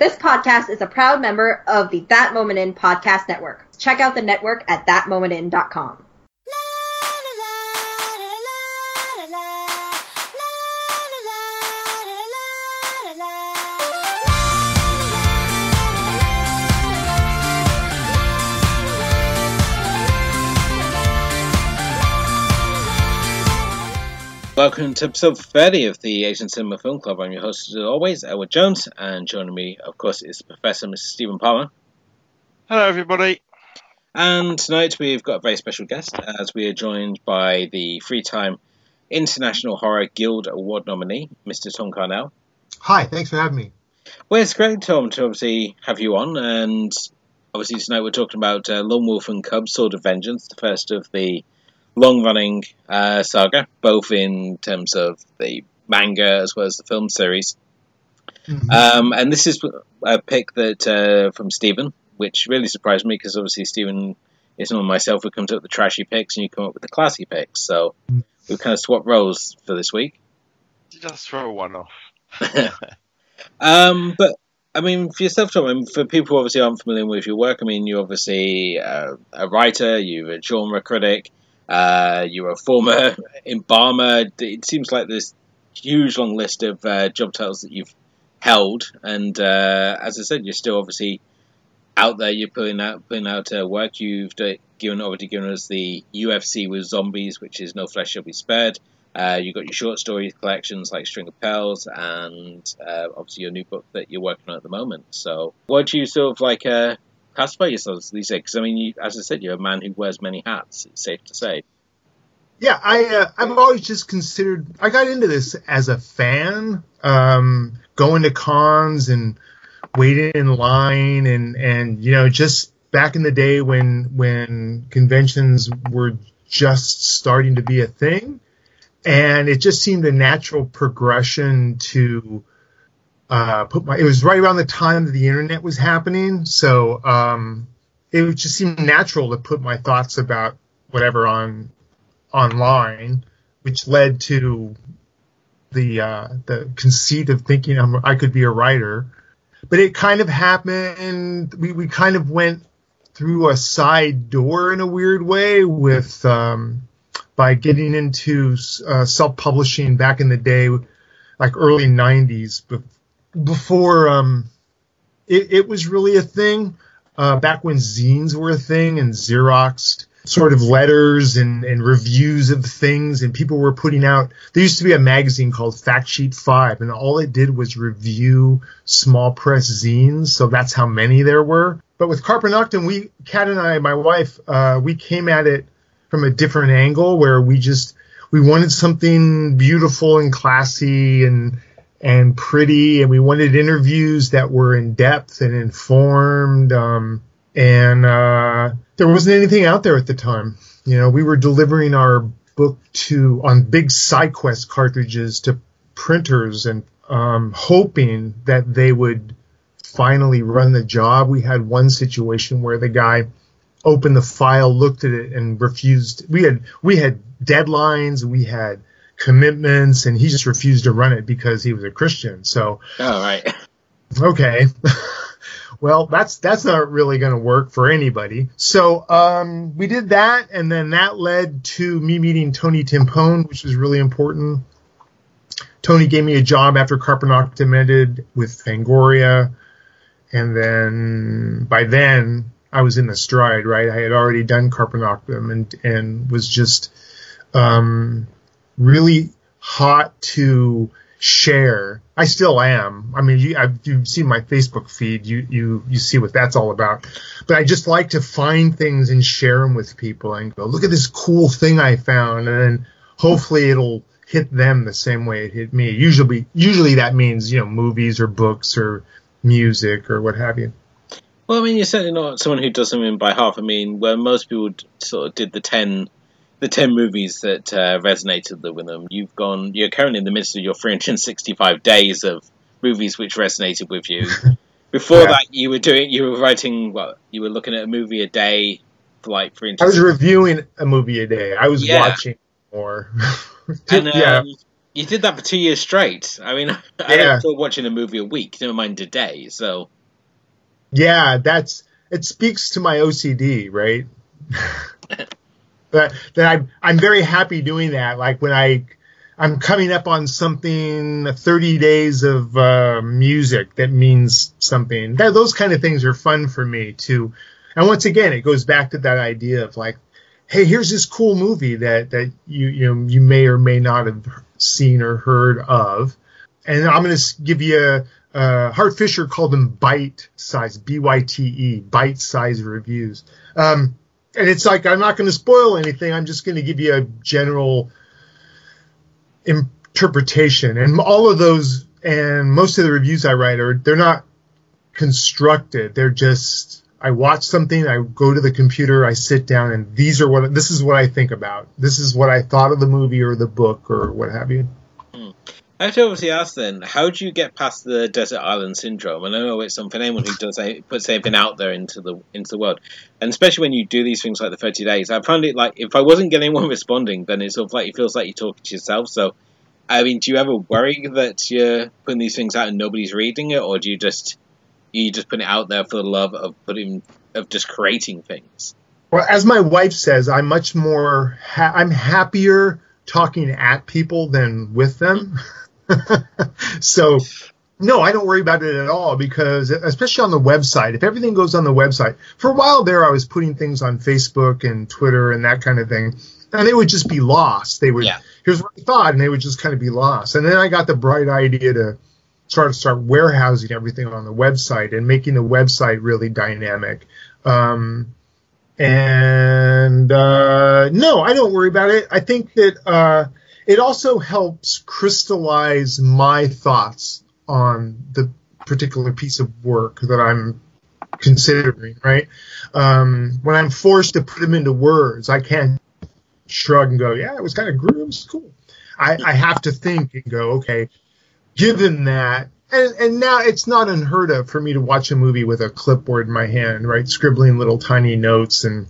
This podcast is a proud member of the That Moment In podcast network. Check out the network at thatmomentin.com. Welcome to episode 30 of the Asian Cinema Film Club. I'm your host, as always, Edward Jones, and joining me, of course, is Professor Mr. Stephen Palmer. Hello, everybody. And tonight we've got a very special guest, as we are joined by the Freetime International Horror Guild Award nominee, Mr. Tom Carnell. Hi, thanks for having me. Well, it's great, Tom, to obviously have you on, and obviously tonight we're talking about uh, Lone Wolf and Cub, Sword of Vengeance, the first of the long running uh, saga, both in terms of the manga as well as the film series. Mm-hmm. Um, and this is a pick that uh, from Stephen, which really surprised me because obviously Stephen is not myself who comes up with the trashy picks and you come up with the classy picks. So mm-hmm. we've kind of swapped roles for this week. Just throw one off. um, but I mean, for yourself, Tom, I mean, for people who obviously aren't familiar with your work, I mean, you're obviously uh, a writer, you're a genre critic, uh, you're a former embalmer. It seems like there's huge long list of uh, job titles that you've held, and uh, as I said, you're still obviously out there. You're putting out putting out uh, work. You've given already given us the UFC with zombies, which is No Flesh Shall Be Spared. Uh, you've got your short story collections like String of Pearls, and uh, obviously your new book that you're working on at the moment. So, what do you sort of like classify yourselves these days? Because I mean, you, as I said, you're a man who wears many hats. It's safe to say. Yeah, I uh, I've always just considered. I got into this as a fan, um, going to cons and waiting in line, and and you know just back in the day when when conventions were just starting to be a thing, and it just seemed a natural progression to uh, put my. It was right around the time that the internet was happening, so um, it just seemed natural to put my thoughts about whatever on online, which led to the uh, the conceit of thinking I'm, i could be a writer. But it kind of happened. We we kind of went through a side door in a weird way with um, by getting into uh, self publishing back in the day, like early '90s before um, it, it, was really a thing. Uh, back when zines were a thing and Xeroxed sort of letters and, and reviews of things and people were putting out there used to be a magazine called fact sheet 5 and all it did was review small press zines so that's how many there were but with carpe noctem we kat and i my wife uh, we came at it from a different angle where we just we wanted something beautiful and classy and and pretty, and we wanted interviews that were in depth and informed. Um, and uh, there wasn't anything out there at the time. You know, we were delivering our book to on big SyQuest cartridges to printers and um, hoping that they would finally run the job. We had one situation where the guy opened the file, looked at it, and refused. We had we had deadlines. We had commitments, and he just refused to run it because he was a Christian. So, all right, okay. well, that's that's not really going to work for anybody. So um, we did that, and then that led to me meeting Tony Timpone, which was really important. Tony gave me a job after Carpe Noctem ended with Fangoria, and then by then I was in the stride. Right, I had already done Carpe Noctem and and was just um, really hot to share. I still am. I mean, you, have you've seen my Facebook feed. You, you, you see what that's all about. But I just like to find things and share them with people and go, look at this cool thing I found. And then hopefully it'll hit them the same way it hit me. Usually, usually that means, you know, movies or books or music or what have you. Well, I mean, you're certainly not someone who does something by half. I mean, where most people sort of did the 10 the 10 movies that uh, resonated with them. You've gone, you're currently in the midst of your 365 days of movies which resonated with you. Before yeah. that, you were doing, you were writing, what, you were looking at a movie a day for like I was reviewing a movie a day. I was yeah. watching more. and, um, yeah. You did that for two years straight. I mean, I Yeah. don't watching a movie a week, never mind a day. So Yeah, that's it speaks to my OCD, right? But that I'm I'm very happy doing that. Like when I I'm coming up on something, 30 days of uh, music that means something. That, those kind of things are fun for me too. And once again, it goes back to that idea of like, hey, here's this cool movie that that you you know you may or may not have seen or heard of, and I'm going to give you a. Uh, Hart Fisher called them bite size, B Y T E, bite size reviews. Um, and it's like I'm not going to spoil anything. I'm just going to give you a general interpretation. And all of those and most of the reviews I write are they're not constructed. They're just I watch something, I go to the computer, I sit down, and these are what this is what I think about. This is what I thought of the movie or the book or what have you. Hmm. I have to obviously ask then, how do you get past the desert island syndrome? And I know it's something anyone who does puts anything out there into the into the world, and especially when you do these things like the thirty days. I found it like if I wasn't getting anyone responding, then it's sort of like it feels like you're talking to yourself. So, I mean, do you ever worry that you're putting these things out and nobody's reading it, or do you just you just put it out there for the love of putting of just creating things? Well, as my wife says, I'm much more ha- I'm happier talking at people than with them. so no, I don't worry about it at all because especially on the website, if everything goes on the website, for a while there I was putting things on Facebook and Twitter and that kind of thing, and they would just be lost. They would Yeah. here's what I thought, and they would just kind of be lost. And then I got the bright idea to try to start warehousing everything on the website and making the website really dynamic. Um, and uh, no, I don't worry about it. I think that uh, it also helps crystallize my thoughts on the particular piece of work that I'm considering. Right um, when I'm forced to put them into words, I can't shrug and go, "Yeah, it was kind of groovy, it was cool." I, I have to think and go, "Okay, given that." And, and now it's not unheard of for me to watch a movie with a clipboard in my hand, right? Scribbling little tiny notes and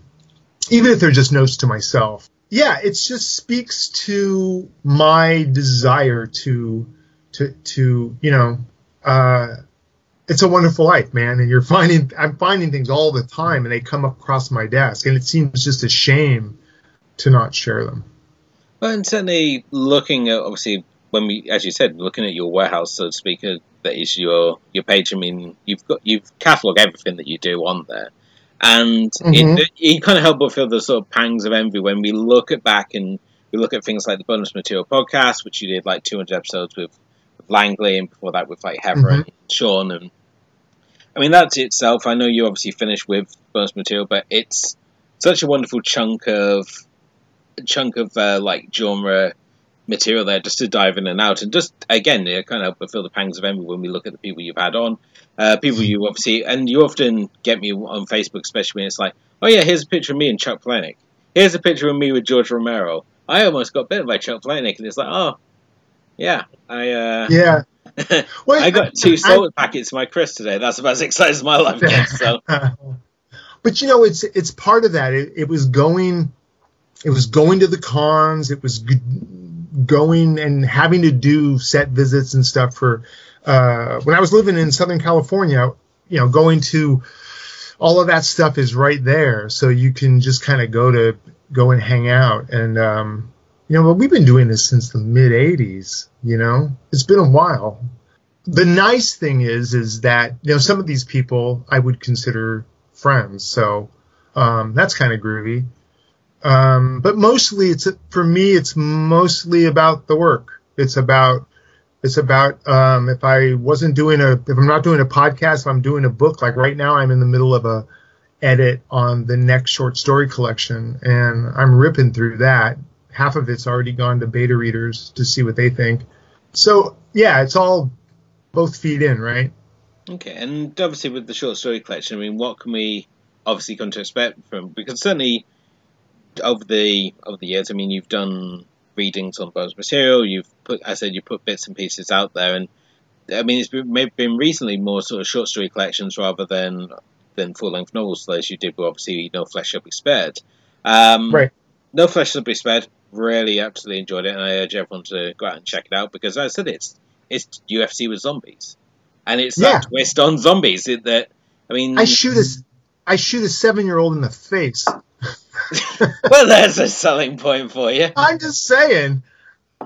even if they're just notes to myself. Yeah, it just speaks to my desire to, to, to, you know, uh, it's a wonderful life, man. And you're finding, I'm finding things all the time and they come across my desk and it seems just a shame to not share them. Well, and certainly looking at obviously when we, as you said, looking at your warehouse, so to speak, uh, that is your your page. I mean, you've got you've catalogued everything that you do on there, and Mhm. it, you kind of help but feel the sort of pangs of envy when we look at back and we look at things like the bonus material podcast, which you did like 200 episodes with, with Langley, and before that with like Heather and Sean, and I mean that's itself. I know you obviously finished with bonus material, but it's such a wonderful chunk of chunk of uh, like genre material there just to dive in and out and just again it kind of help but feel the pangs of envy when we look at the people you've had on uh, people you obviously and you often get me on facebook especially when it's like oh yeah here's a picture of me and chuck Palahniuk. here's a picture of me with george romero i almost got bitten by chuck Palahniuk, and it's like oh yeah i uh Yeah. Well, i got two salt packets in my crisp today that's about as exciting as my life gets so but you know, it's it's part of that. It, it was going, it was going to the cons. It was going and having to do set visits and stuff for. Uh, when I was living in Southern California, you know, going to all of that stuff is right there, so you can just kind of go to go and hang out. And um, you know, but we've been doing this since the mid '80s. You know, it's been a while. The nice thing is, is that you know some of these people I would consider friends. So um, that's kind of groovy. Um, but mostly, it's for me. It's mostly about the work. It's about it's about um, if I wasn't doing a if I'm not doing a podcast, if I'm doing a book. Like right now, I'm in the middle of a edit on the next short story collection, and I'm ripping through that. Half of it's already gone to beta readers to see what they think. So yeah, it's all both feed in, right? Okay, and obviously with the short story collection, I mean, what can we obviously come to expect from? Because certainly over the over the years, I mean, you've done readings on bonus material. You've put, I said, you put bits and pieces out there, and I mean, it's been, maybe been recently more sort of short story collections rather than than full length novels, as you did with obviously No Flesh Shall Be Spared. Um, Right. No Flesh Shall Be Spared. really absolutely enjoyed it, and I urge everyone to go out and check it out because, as I said, it's it's UFC with zombies, and it's Yeah. that twist on zombies that I mean, I shoot a, I shoot a seven year old in the face. well, there's a selling point for you. I'm just saying.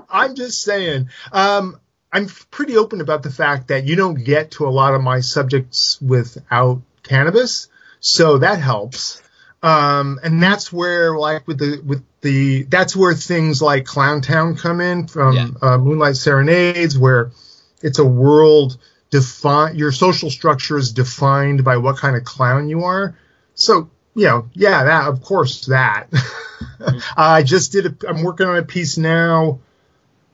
I'm just saying. Um, I'm pretty open about the fact that you don't get to a lot of my subjects without cannabis, so that helps. Um, and that's where, like, with the with the that's where things like Clown Town come in from Yeah. uh, Moonlight Serenades, where it's a world define your social structure is defined by what kind of clown you are. So you know, yeah, that of course that. I just did. A, I'm working on a piece now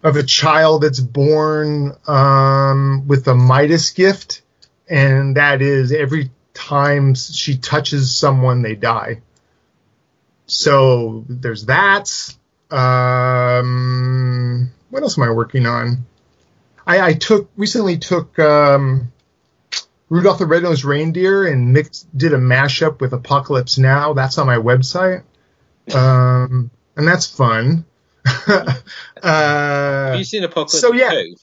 of a child that's born um, with a Midas gift, and that is every time she touches someone, they die. So there's that. Um, what else am I working on? I, I took recently took um, Rudolph the Red-Nosed Reindeer and mixed did a mashup with Apocalypse Now. That's on my website, um, and that's fun. Have uh, you seen Apocalypse so, yeah. Poo?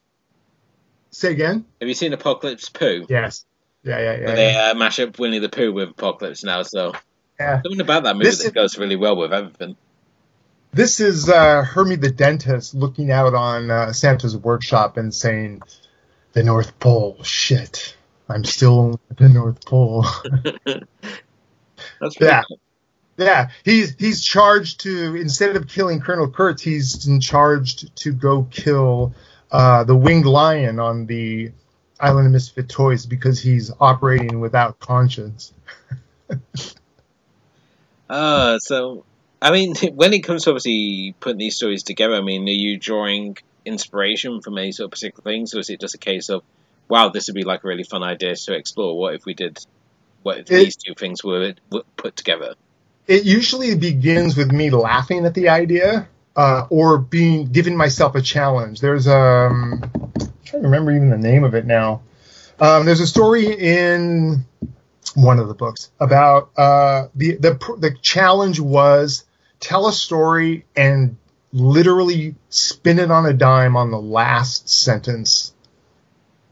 say again? Have you seen Apocalypse Poo? Yes. Yeah, yeah, yeah. Where they uh, mash up Winnie the Pooh with Apocalypse now, so yeah. something about that movie This that is- goes really well with everything. This is uh, Hermie the dentist looking out on uh, Santa's workshop and saying, "The North Pole, shit, I'm still at the North Pole." That's Yeah. cool. yeah, he's he's charged to instead of killing Colonel Kurtz, he's in charged to go kill uh, the winged lion on the Island of Misfit Toys because he's operating without conscience. Uh, so, I mean, when it comes to obviously putting these stories together, I mean, are you drawing inspiration from any sort of particular things, or is it just a case of, wow, this would be like a really fun idea to explore? What if we did, what if It- these two things were, were put together? it usually begins with me laughing at the idea uh, or being giving myself a challenge. There's um, I'm trying to remember even the name of it now. Um, there's a story in one of the books about uh, the the the challenge was tell a story and literally spin it on a dime on the last sentence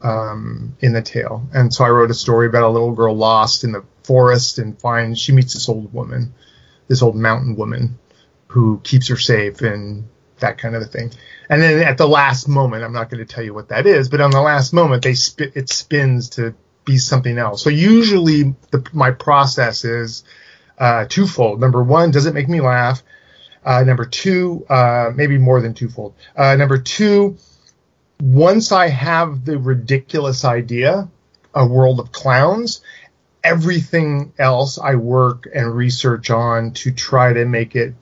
um, in the tale. And so I wrote a story about a little girl lost in the forest and finds she meets this old woman, this old mountain woman who keeps her safe and that kind of a thing. And then at the last moment, I'm not going to tell you what that is, but on the last moment, they sp- it spins to be something else. So usually the, my process is uh, twofold. Number one, does it make me laugh? Uh, number two, uh, maybe more than twofold. Uh, number two, once I have the ridiculous idea, a world of clowns, everything else I work and research on to try to make it.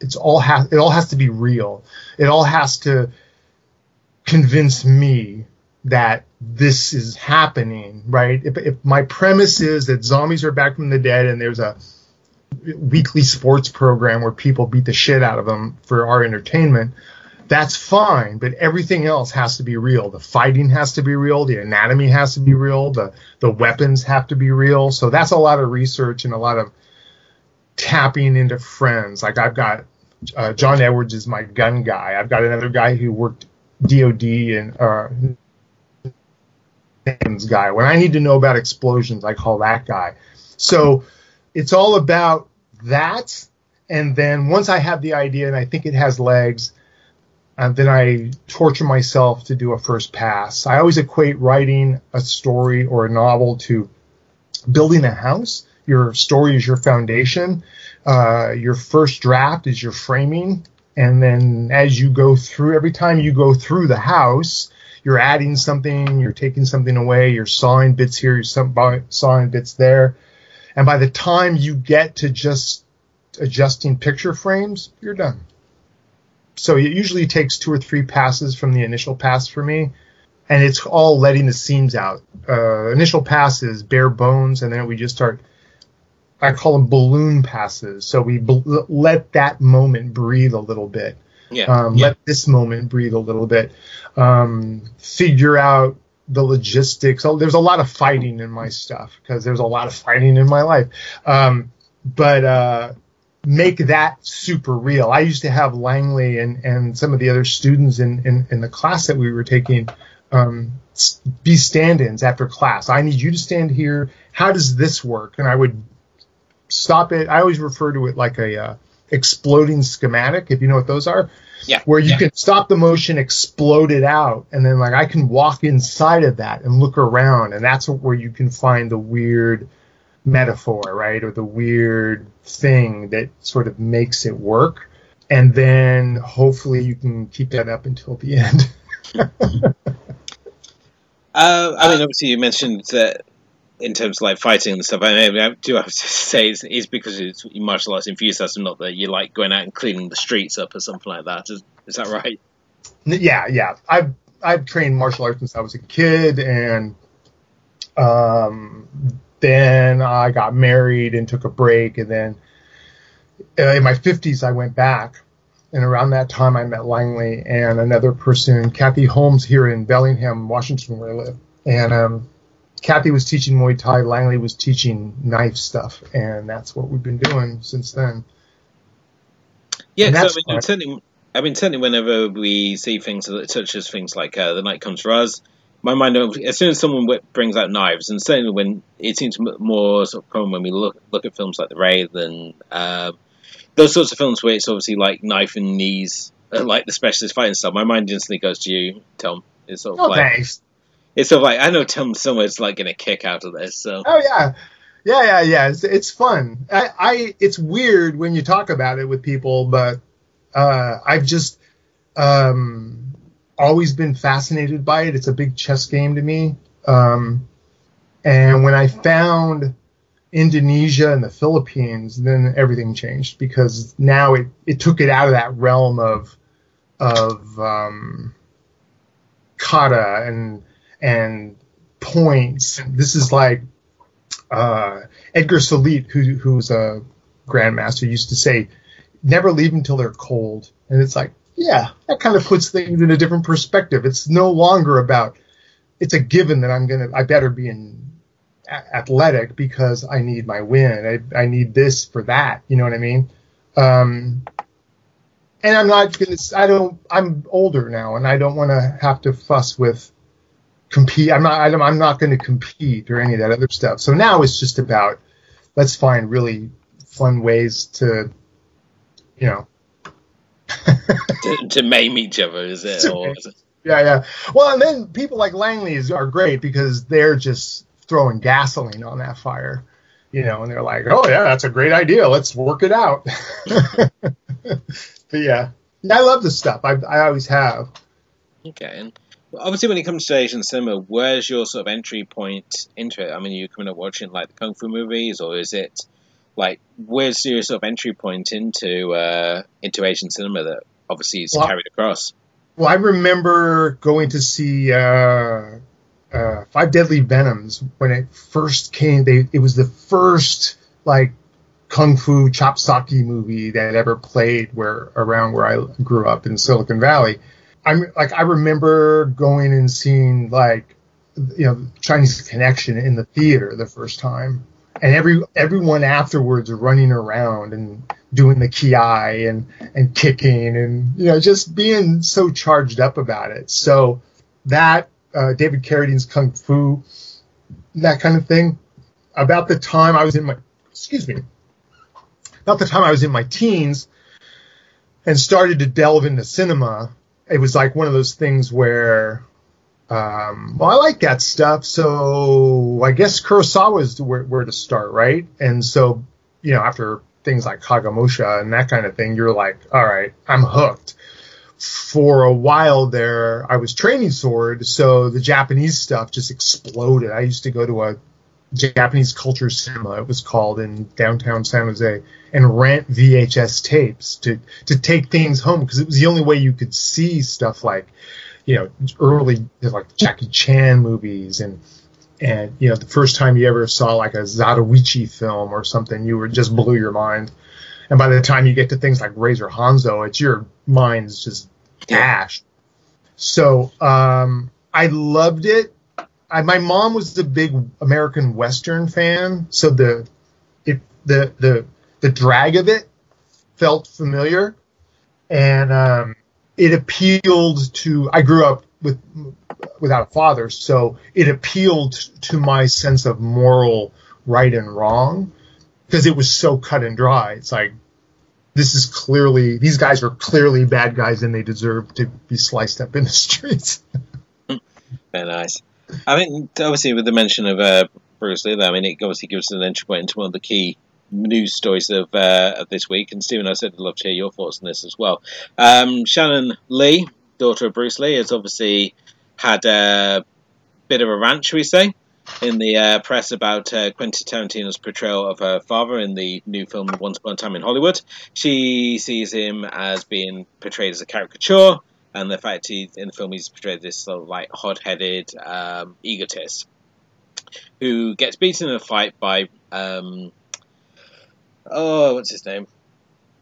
It's all has it all has to be real. It all has to convince me that this is happening, right? If, if my premise is that zombies are back from the dead and there's a weekly sports program where people beat the shit out of them for our entertainment, that's fine, but everything else has to be real. The fighting has to be real, the anatomy has to be real, the the weapons have to be real. So that's a lot of research and a lot of tapping into friends. Like I've got uh, John Edwards is my gun guy. I've got another guy who worked DoD and uh, guy. When I need to know about explosions, I call that guy. So it's all about that. And then once I have the idea and I think it has legs, and then I torture myself to do a first pass. I always equate writing a story or a novel to building a house. Your story is your foundation. Uh, your first draft is your framing. And then as you go through, every time you go through the house, you're adding something, you're taking something away, you're sawing bits here, you're sawing bits there. And by the time you get to just adjusting picture frames, you're done. So it usually takes two or three passes from the initial pass for me, and it's all letting the seams out. Uh, initial pass is bare bones, and then we just start. I call them balloon passes. So we bl- let that moment breathe a little bit. Yeah. Um, yeah. Let this moment breathe a little bit. Um, figure out the logistics. Oh, there's a lot of fighting in my stuff because there's a lot of fighting in my life. Um, but uh, make that super real. I used to have Langley and, and some of the other students in, in, in the class that we were taking um, be stand-ins after class. I need you to stand here. How does this work? And I would stop it. I always refer to it like a uh, exploding schematic, if you know what those are. Yeah. Where you yeah. can stop the motion, explode it out, and then like I can walk inside of that and look around, and that's where you can find the weird metaphor, right? Or the weird thing that sort of makes it work. And then hopefully you can keep that up until the end. uh, I mean, obviously, you mentioned that in terms of like fighting and stuff. I, mean, I do have to say it's, it's because it's martial arts enthusiasm, not that you like going out and cleaning the streets up or something like that. Is, is that right? Yeah, yeah. I've I've trained martial arts since I was a kid, and um, then I got married and took a break, and then uh, in my 50s I went back, and around that time I met Langley and another person, Kathy Holmes, here in Bellingham, Washington, where I live, and um, Kathy was teaching Muay Thai, Langley was teaching knife stuff, and that's what we've been doing since then. Yeah, so, I mean, certainly, I mean, certainly, whenever we see things such as things like uh, "The Night Comes for Us," my mind as soon as someone brings out knives, and certainly when it seems more sort of common when we look look at films like The Raid and uh, those sorts of films where it's obviously like knife and knees, uh, like the specialist fighting stuff. My mind instantly goes to you, Tom. It's sort of oh, like it's sort of like I know Tom somewhere's like getting a kick out of this. So oh yeah. Yeah, yeah, yeah. It's, it's fun. I, I, it's weird when you talk about it with people, but uh, I've just um, always been fascinated by it. It's a big chess game to me. Um, and when I found Indonesia and the Philippines, then everything changed because now it, it took it out of that realm of of um, kata and and points. This is like uh, Edgar Sulite, who who's a grandmaster, used to say, "Never leave until they're cold." And it's like, yeah, that kind of puts things in a different perspective. It's no longer about. It's a given that I'm gonna. I better be in a- athletic because I need my win. I, I need this for that. You know what I mean? Um, and I'm not gonna. I don't. I'm older now, and I don't want to have to fuss with compete. I'm not. I'm not going to compete or any of that other stuff. So now it's just about let's find really fun ways to, you know, to, to maim each other, is it? Or is it? yeah, yeah. Well, and then people like Langley's are great because they're just throwing gasoline on that fire, you know, and they're like, oh yeah, that's a great idea. Let's work it out. but yeah, I love this stuff. I, I always have. Okay, and obviously when it comes to Asian cinema, where's your sort of entry point into it? I mean, are you coming up watching like the kung fu movies, or is it like where's your sort of entry point into uh, into Asian cinema that obviously is Well, carried across? Well, I remember going to see uh, uh, Five Deadly Venoms when it first came. They it was the first like kung fu chopsocky movie that ever played where around where I grew up in Silicon Valley. I'm like I remember going and seeing like you know Chinese Connection in the theater the first time, and every everyone afterwards running around and doing the ki and and kicking and you know just being so charged up about it. So that uh, David Carradine's Kung Fu, that kind of thing. About the time I was in my excuse me, about the time I was in my teens and started to delve into cinema, it was like one of those things where um, well, I like that stuff, so I guess Kurosawa is where, where to start, right? And so, you know, after things like Kagemusha and that kind of thing, you're like, all right, I'm hooked. For a while there, I was training sword, so the Japanese stuff just exploded. I used to go to a Japanese culture cinema, it was called in downtown San Jose, and rent VHS tapes to to take things home because it was the only way you could see stuff like, you know, early like Jackie Chan movies and and you know the first time you ever saw like a Zatoichi film or something, you were just blew your mind. And by the time you get to things like Razor Hanzo, it's your mind's just dashed. So um, I loved it. I, my mom was a big American Western fan, so the it, the the the drag of it felt familiar, and um, it appealed to. I grew up with without a father, so it appealed to my sense of moral right and wrong because it was so cut and dry. It's like this is clearly these guys are clearly bad guys and they deserve to be sliced up in the streets. Very nice. I mean, obviously, with the mention of uh, Bruce Lee, I mean, it obviously gives an entry point into one of the key news stories of, uh, of this week. And Stephen, I said I'd love to hear your thoughts on this as well. Um, Shannon Lee, daughter of Bruce Lee, has obviously had a bit of a rant, shall we say, in the uh, press about uh, Quentin Tarantino's portrayal of her father in the new film Once Upon a Time in Hollywood. She sees him as being portrayed as a caricature, and the fact he in the film he's portrayed this sort of like hot-headed um, egotist who gets beaten in a fight by um, oh, what's his name?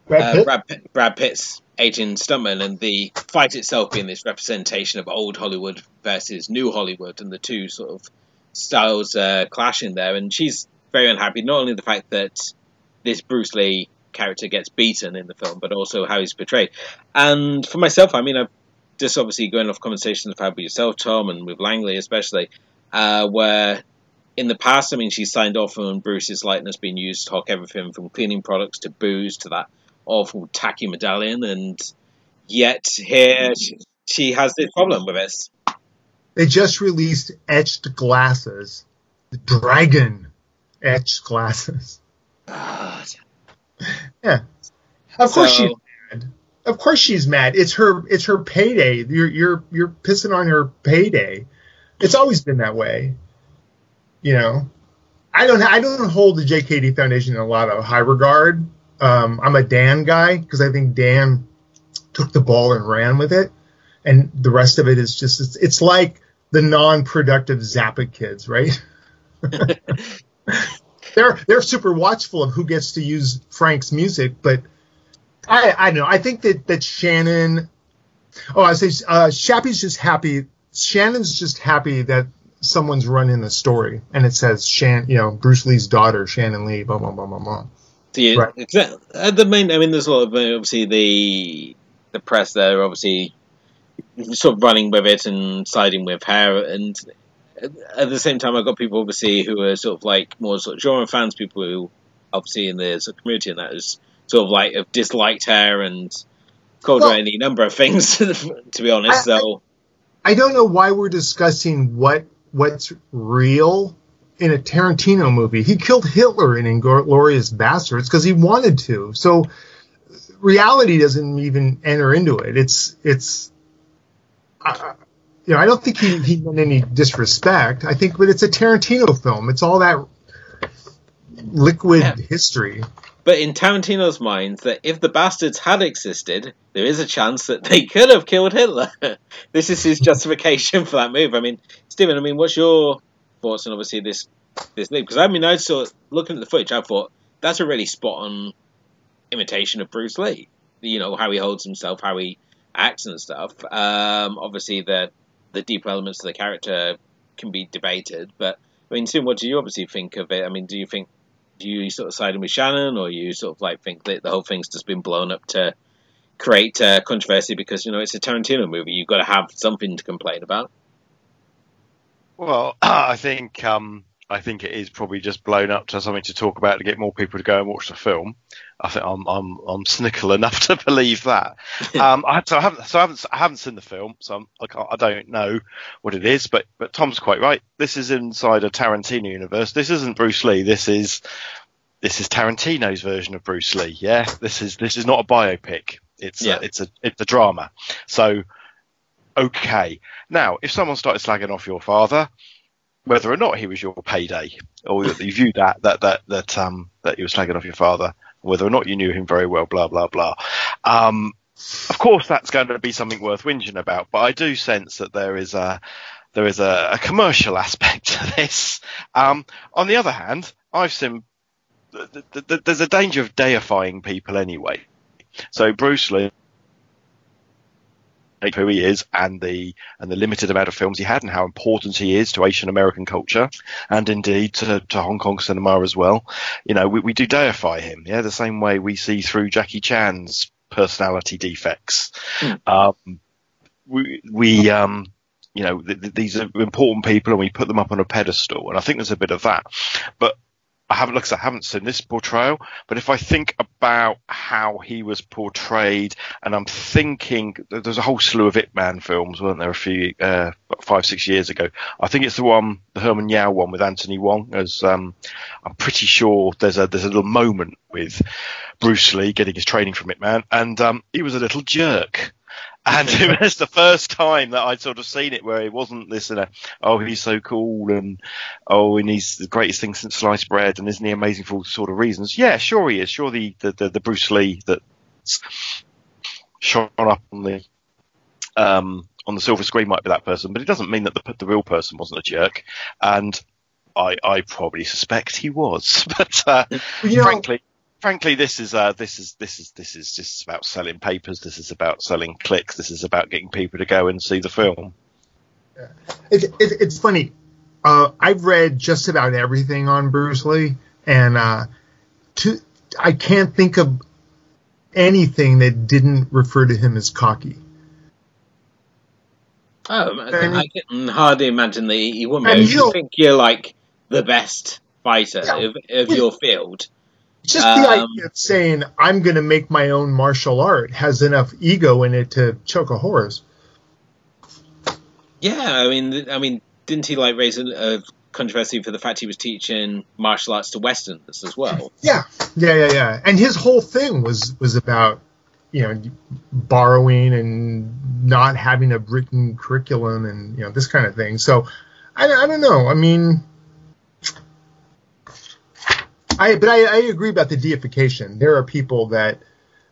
Brad Uh, Brad, Pitt, Brad Pitt's agent stuntman, and the fight itself being this representation of old Hollywood versus new Hollywood, and the two sort of styles uh, clashing there. And she's very unhappy, not only the fact that this Bruce Lee character gets beaten in the film, but also how he's portrayed. And for myself, I mean, I've just obviously going off conversations I've had with yourself, Tom, and with Langley especially, uh, where in the past, I mean, she signed off on Bruce's likeness being used to hawk everything from cleaning products to booze to that awful tacky medallion, and yet here she, she has this problem with it. They just released etched glasses, the dragon etched glasses. God. Yeah, of course So- she's mad. Of course she's mad. It's her. It's her payday. You're you're you're pissing on her payday. It's always been that way. You know, I don't I don't hold the JKD Foundation in a lot of high regard. Um, I'm a Dan guy because I think Dan took the ball and ran with it, and the rest of it is just it's, it's like the non-productive Zappa kids, right? they're they're super watchful of who gets to use Frank's music, but I I don't know. I think that that Shannon. Oh, I say uh, Shappy's just happy. Shannon's just happy that someone's running the story, and it says Shan, you know, Bruce Lee's daughter, Shannon Lee, blah blah blah blah blah. So you, Right. exa- uh, the main, I mean, there's a lot of uh, obviously the the press there, obviously sort of running with it and siding with her, and at- at the same time, I've got people obviously who are sort of like more sort of genre fans, people who obviously in the sort of community and that is sort of like have disliked her and called Well- her any number of things, to be honest. I- I- so I don't know why we're discussing what what's real in a Tarantino movie. He killed Hitler in Inglourious Basterds because he wanted to. So reality doesn't even enter into it. It's it's you know I don't think he he meant any disrespect. I think, but it's a Tarantino film. It's all that liquid Yeah. history. But in Tarantino's mind, that if the bastards had existed, there is a chance that they could have killed Hitler. this is his justification for that move. I mean, Stephen, I mean, what's your thoughts on obviously this this leap? Because I mean, I saw looking at the footage, I thought that's a really spot on imitation of Bruce Lee. You know how he holds himself, how he acts and stuff. Um, obviously, the the deep elements of the character can be debated, but I mean, Tim, what do you obviously think of it? I mean, do you think do you sort of siding with Shannon, or you sort of like think that the whole thing's just been blown up to create uh, controversy because you know it's a Tarantino movie? You've got to have something to complain about. Well, I think um, I think it is probably just blown up to something to talk about to get more people to go and watch the film. I think I'm I'm I'm cynical enough to believe that. Um, I, so I haven't so I haven't I haven't seen the film, so I'm, I, can't, I don't know what it is. But but Tom's quite right. This is inside a Tarantino universe. This isn't Bruce Lee. This is this is Tarantino's version of Bruce Lee. Yeah, this is this is not a biopic. It's Yeah. a, it's a it's a drama. So okay. Now, if someone started slagging off your father, whether or not he was your payday, or that you viewed that that that that um that you were slagging off your father, whether or not you knew him very well, blah blah blah. Um, of course, that's going to be something worth whinging about. But I do sense that there is a there is a, a commercial aspect to this. Um, on the other hand, I've seen th- th- th- there's a danger of deifying people anyway. So Bruce Lee who he is and the and the limited amount of films he had and how important he is to Asian American culture and indeed to, to Hong Kong cinema as well. You know, we, we do deify him, yeah, the same way we see through Jackie Chan's personality defects. Mm. Um, we, we um, you know, th- th- these are important people and we put them up on a pedestal. And I think there's a bit of that. But I haven't, like I, haven't seen this portrayal, but if I think about how he was portrayed, and I'm thinking there's a whole slew of Ip Man films, weren't there, a few uh, five six years ago? I think it's the one, the Herman Yau one with Anthony Wong. As um, I'm pretty sure there's a there's a little moment with Bruce Lee getting his training from Ip Man, and um, he was a little jerk and it was the first time that I'd sort of seen it where it wasn't this, you know, oh, he's so cool and oh, and he's the greatest thing since sliced bread and isn't he amazing for all sort of reasons? Yeah, sure he is. Sure the the, the, the Bruce Lee that's shone up on the um, on the silver screen might be that person, but it doesn't mean that the the real person wasn't a jerk. And I I probably suspect he was, but uh, you know, frankly frankly, this is uh, this is this is this is just about selling papers. This is about selling clicks. This is about getting people to go and see the film. It, it, it's funny. Uh, I've read just about everything on Bruce Lee, and uh, to, I can't think of anything that didn't refer to him as cocky. Oh, and, I can hardly imagine that he wouldn't. You think you're like the best fighter yeah, of, of your field, just the um, idea of saying I'm going to make my own martial art has enough ego in it to choke a horse. Yeah, I mean, I mean, didn't he like raise a, controversy for the fact he was teaching martial arts to Westerners as well? Yeah, yeah, yeah, yeah. And his whole thing was was about you know borrowing and not having a written curriculum and you know this kind of thing. So I, I don't know. I mean, I but I, I agree about the deification. There are people that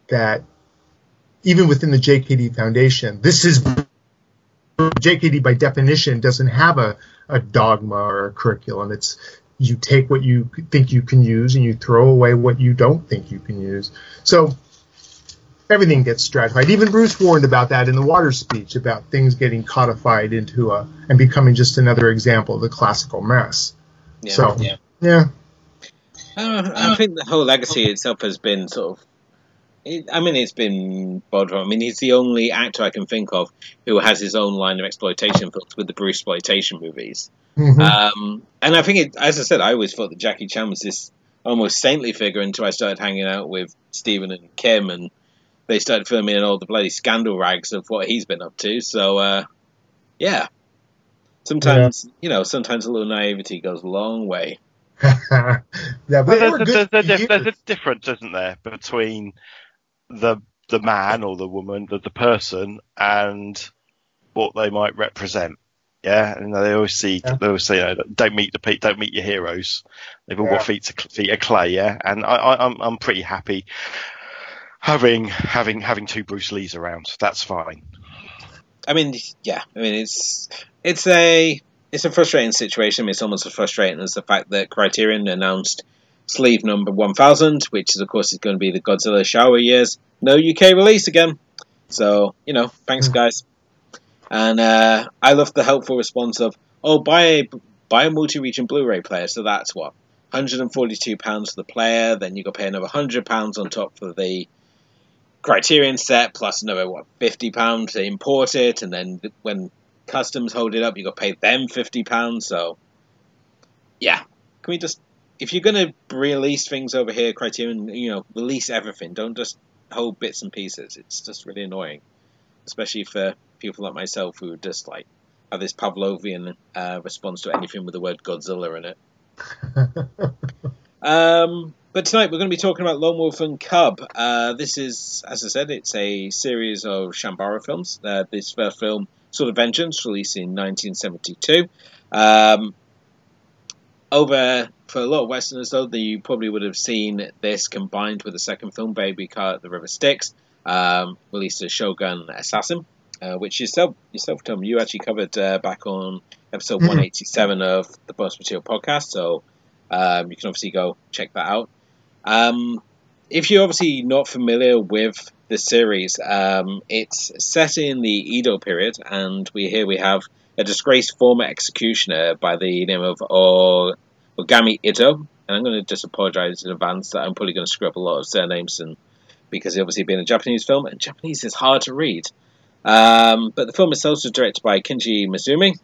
that even within the JKD Foundation, this is JKD by definition doesn't have a, a dogma or a curriculum. It's you take what you think you can use and you throw away what you don't think you can use. So everything gets stratified. Even Bruce warned about that in the water speech about things getting codified into a and becoming just another example of the classical mess. Yeah, so yeah. yeah. Uh, I think the whole legacy itself has been sort of. It, I mean, it's been bothersome. I mean, he's the only actor I can think of who has his own line of exploitation films with the Bruce exploitation movies. Mm-hmm. Um, and I think, it, as I said, I always thought that Jackie Chan was this almost saintly figure until I started hanging out with Stephen and Kim, and they started filming in all the bloody scandal rags of what he's been up to. So, uh, yeah. Sometimes, yeah. you know, sometimes a little naivety goes a long way. yeah, but there's, there's, there's, there's, a difference, isn't there, between the the man or the woman, the, the person, and what they might represent. Yeah, and they always see, yeah. they always say, you know, don't meet the don't meet your heroes. They've all yeah. got feet of, feet of clay. Yeah, and I, I, I'm I'm pretty happy having having having two Bruce Lees around. That's fine. I mean, yeah, I mean it's it's a it's a frustrating situation. It's almost as frustrating as the fact that Criterion announced sleeve number 1000, which is, of course, is going to be the Godzilla Showa years. No UK release again. So, you know, thanks, hmm. guys. And uh, I love the helpful response of, oh, buy a, buy a multi region Blu ray player. So that's what? £142 for the player, then you got to pay another £100 on top for the Criterion set, plus another, what, £50 to import it, and then when customs hold it up, you got to pay them fifty pounds. So, yeah, can we just if you're gonna release things over here, Criterion, you know, release everything. Don't just hold bits and pieces. It's just really annoying, especially for people like myself who just like have this Pavlovian uh, response to anything with the word Godzilla in it. um, but tonight we're going to be talking about Lone Wolf and Cub. Uh, this is, as I said, it's a series of chanbara films. Uh, this first film Sword of Vengeance, released in 1972. Um, over for a lot of Westerners, though, you probably would have seen this combined with the second film, Baby Cart the River Styx, um, released as Shogun Assassin, uh, which yourself, yourself, Tom, you actually covered uh, back on episode mm-hmm. 187 of the Bonus Material podcast. So um, you can obviously go check that out. Um, if you're obviously not familiar with this series. Um, it's set in the Edo period, and we here we have a disgraced former executioner by the name of Ogami Itto. And I'm going to just apologize in advance that I'm probably going to screw up a lot of surnames, and because obviously being a Japanese film, and Japanese is hard to read. Um, but the film itself was directed by Kenji Misumi.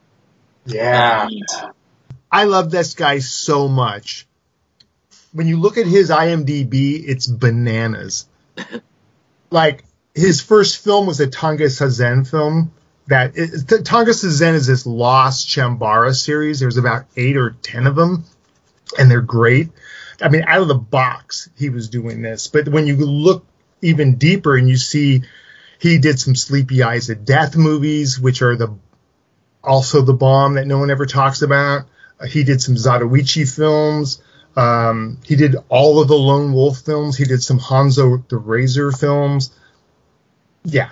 Yeah. And I love this guy so much. When you look at his IMDb, it's bananas. like his first film was a Tange Sazen film. That it, T- Tange Sazen is this lost chanbara series. There's about eight or ten of them, and they're great. I mean, out of the box, he was doing this. But when you look even deeper and you see he did some Sleepy Eyes of Death movies, which are the also the bomb that no one ever talks about. Uh, he did some Zatoichi films. Um, he did all of the Lone Wolf films. He did some Hanzo the Razor films. Yeah,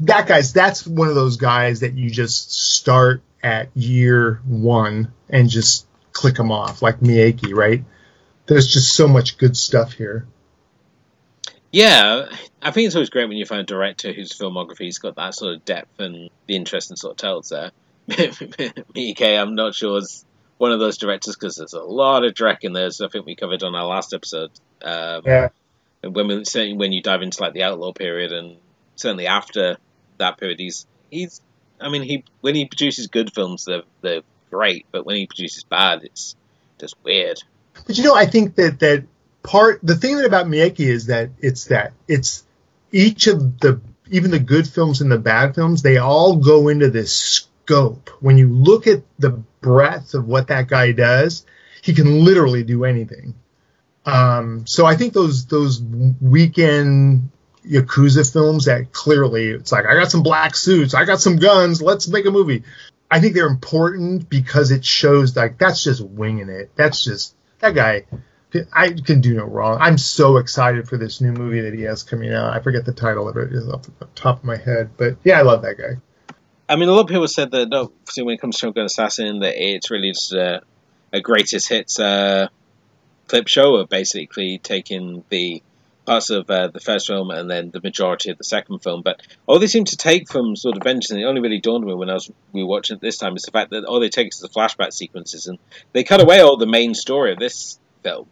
that guy's that's one of those guys that you just start at year one and just click them off like Miike, right? There's just so much good stuff here. Yeah, I think it's always great when you find a director whose filmography's got that sort of depth and the interesting sort of tells there. Miike, I'm not sure one of those directors because there's a lot of Drek in there, as I think we covered on our last episode. Um, Yeah. and when we, certainly when you dive into like the outlaw period and certainly after that period, he's he's. I mean, he when he produces good films, they're they're great, but when he produces bad, it's just weird. But you know, I think that that part the thing that about Miike is that it's that it's each of the even the good films and the bad films they all go into this scope. When you look at the breadth of what that guy does, he can literally do anything. Um, so I think those those weekend yakuza films that clearly it's like I got some black suits, I got some guns, let's make a movie. I think they're important because it shows like that's just winging it. That's just that guy. I can do no wrong. I'm so excited for this new movie that he has coming out. I forget the title of it is off the top of my head, but yeah, I love that guy. I mean, a lot of people said that when it comes to Shogun Assassin, that it's really just a, a greatest hits uh, clip show of basically taking the parts of uh, the first film and then the majority of the second film. But all they seem to take from sort of Vengeance, and it only really dawned on me when I was we watching it this time, is the fact that all they take is the flashback sequences, and they cut away all the main story of this film.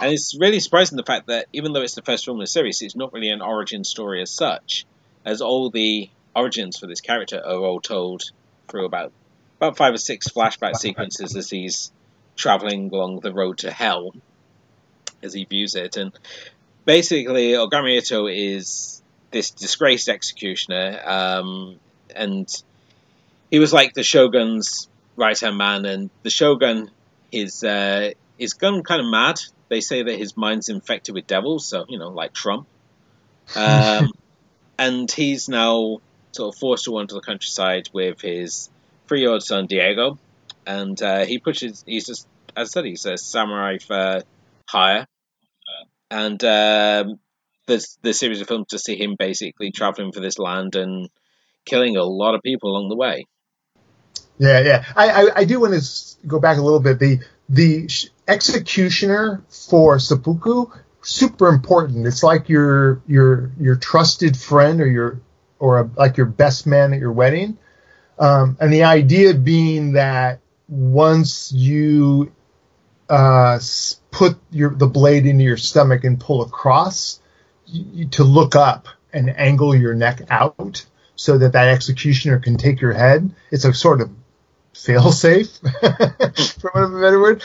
And it's really surprising the fact that even though it's the first film in the series, it's not really an origin story as such, as all the origins for this character are all told through about about five or six flashback sequences as he's traveling along the road to hell, as he views it. And basically, Ogami Itto is this disgraced executioner, um, and he was like the shogun's right hand man, and the shogun is uh, is gone kind of mad. They say that his mind's infected with devils, so you know, like Trump. Um, and he's now sort of forced to wander the countryside with his three-year-old son Diego, and uh, he pushes. He's just, as I said, he's a samurai for hire, and um, the the series of films to see him basically traveling for this land and killing a lot of people along the way. Yeah, yeah. I, I, I do want to go back a little bit. The the executioner for seppuku super important. It's like your your your trusted friend or your or a, like your best man at your wedding. Um, and the idea being that once you uh, put your the blade into your stomach and pull across, you, to look up and angle your neck out so that that executioner can take your head. It's a sort of fail safe, for want of a better word.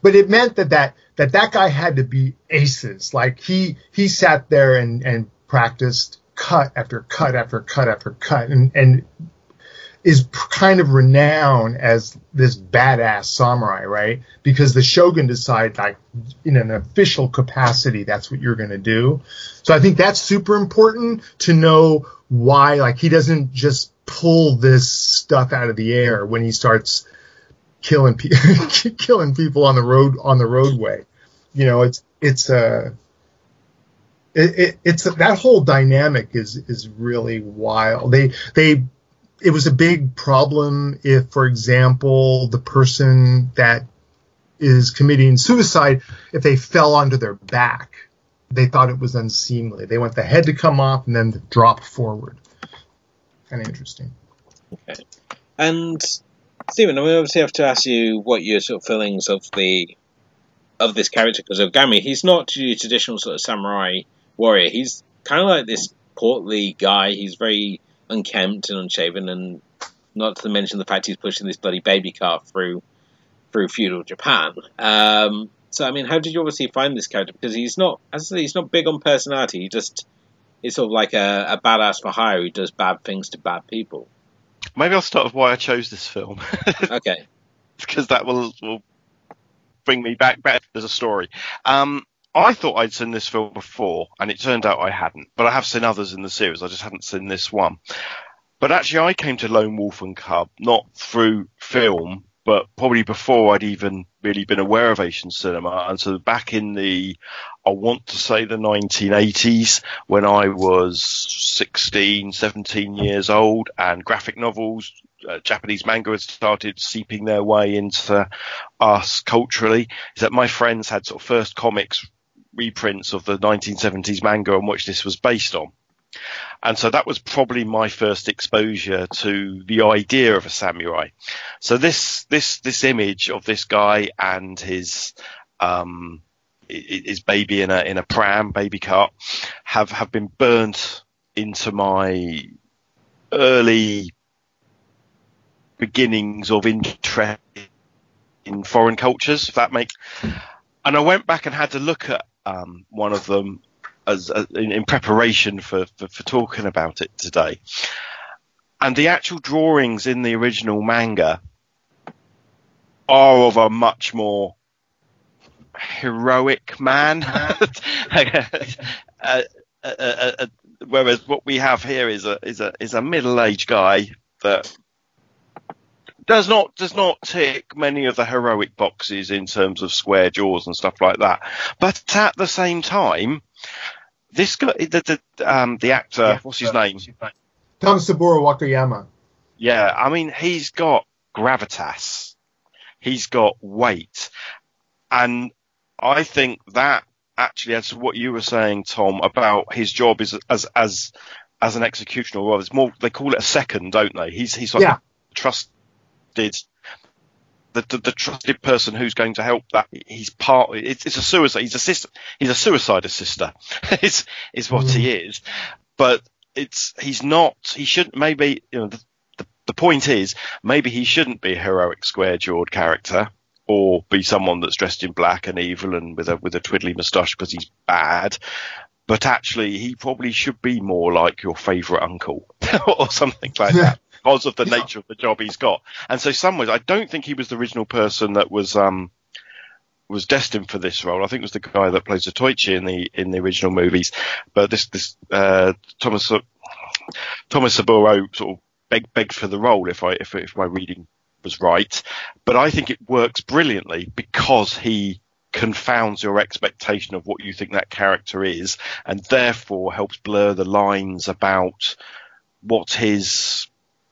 But it meant that that that that guy had to be aces. Like he he sat there and and practiced cut after cut after cut after cut, and and is kind of renowned as this badass samurai, right? Because the shogun decided, like, in an official capacity, that's what you're going to do. So I think that's super important to know why, like, he doesn't just pull this stuff out of the air when he starts killing pe- killing people on the road on the roadway. You know, it's it's a it, it, it's that whole dynamic is is really wild. They they it was a big problem if, for example, the person that is committing suicide, if they fell onto their back they thought it was unseemly. They want the head to come off and then drop forward. Kind of interesting. Okay. And Stephen, I mean, obviously have to ask you what your sort of feelings of the of this character because of Ogami, he's not your traditional sort of samurai warrior. He's kind of like this portly guy. He's very unkempt and unshaven, and not to mention the fact he's pushing this bloody baby cart through through feudal Japan. Um, so, I mean, how did you obviously find this character? Because he's not, as I say, he's not big on personality. He just is sort of like a, a badass for hire who does bad things to bad people. Maybe I'll start with why I chose this film. okay. Because that will, will bring me back back as a story. Um, I thought I'd seen this film before, and it turned out I hadn't. But I have seen others in the series. I just hadn't seen this one. But actually, I came to Lone Wolf and Cub not through film, but probably before I'd even really been aware of Asian cinema. And so back in the, I want to say the 1980s, when I was 16, 17 years old, and graphic novels, uh, Japanese manga had started seeping their way into us culturally, is that my friends had sort of first comics reprints of the 1970s manga on which this was based on. And so that was probably my first exposure to the idea of a samurai. So this, this, this image of this guy and his, um, his baby in a, in a pram, baby cart, have, have been burnt into my early beginnings of interest in foreign cultures, if that makes, and I went back and had to look at, um, one of them as, as in, in, preparation for, for, for talking about it today. And the actual drawings in the original manga are of a much more heroic man. uh, uh, uh, whereas what we have here is a is a is a middle aged guy that does not does not tick many of the heroic boxes in terms of square jaws and stuff like that. But at the same time, this guy, the the, um, the actor, yeah, what's his name? Tomisaburo Wakayama. Yeah, I mean he's got gravitas, he's got weight, and I think that actually as to what you were saying, Tom, about his job is as as as an executioner, well, it's more they call it a second, don't they? He's he's like yeah. Trusted the, the, the, trusted person who's going to help that he's part it's, it's a suicide he's a sister he's a suicide assister is is what mm. he is. But it's he's not he shouldn't maybe you know the, the, the point is maybe he shouldn't be a heroic square jawed character or be someone that's dressed in black and evil and with a with a twiddly moustache because he's bad. But actually he probably should be more like your favorite uncle or something like that because of the yeah. nature of the job he's got. And so, some ways, I don't think he was the original person that was um, was destined for this role. I think it was the guy that plays Zatoichi in the in the original movies. But this this uh, Thomas Tomisaburo sort of begged begged for the role if I if if my reading was right. But I think it works brilliantly because he confounds your expectation of what you think that character is, and therefore helps blur the lines about what his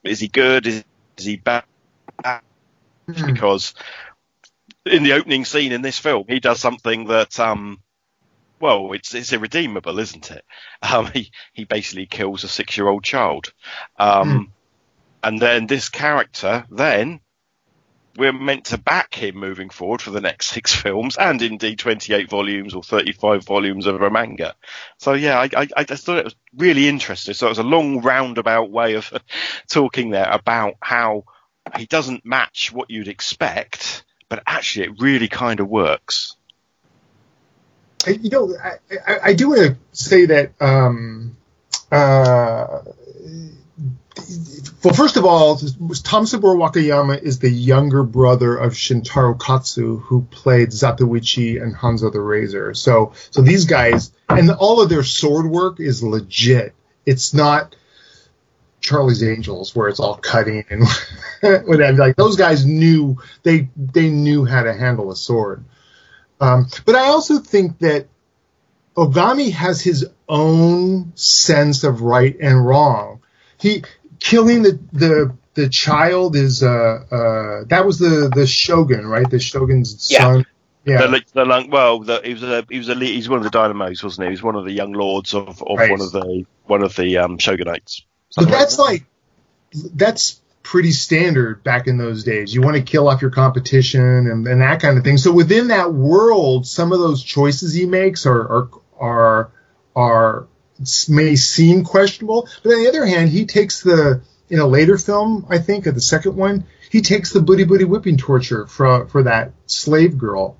is he good? Is, is he bad? Mm. Because in the opening scene in this film, he does something that, um, well, it's it's irredeemable, isn't it? Um, he he basically kills a six year old child, um, mm. and then this character then we're meant to back him moving forward for the next six films and indeed 28 volumes or 35 volumes of a manga. So yeah, I, I, I just thought it was really interesting. So it was a long roundabout way of talking there about how he doesn't match what you'd expect, but actually it really kind of works. You know, I, I, do want to say that um, uh, well, first of all, Tomisaburo Wakayama is the younger brother of Shintaro Katsu, who played Zatoichi and Hanzo the Razor. So, so these guys, and all of their sword work is legit. It's not Charlie's Angels where it's all cutting and whatever. Like those guys knew they they knew how to handle a sword. Um, but I also think that Ogami has his own sense of right and wrong. He killing the the the child is uh uh that was the the shogun right the shogun's yeah. son Yeah. The, the lung, well, the, he was a, he was a, he's one of the daimyos, wasn't he? He was one of the young lords of, of Right. one of the one of the um, shogunates. But Something that's like that's pretty standard back in those days. You want to kill off your competition and, and that kind of thing. So within that world, some of those choices he makes are are are, are may seem questionable. But on the other hand, he takes the in a later film, I think, of the second one, he takes the booty booty whipping torture for for that slave girl.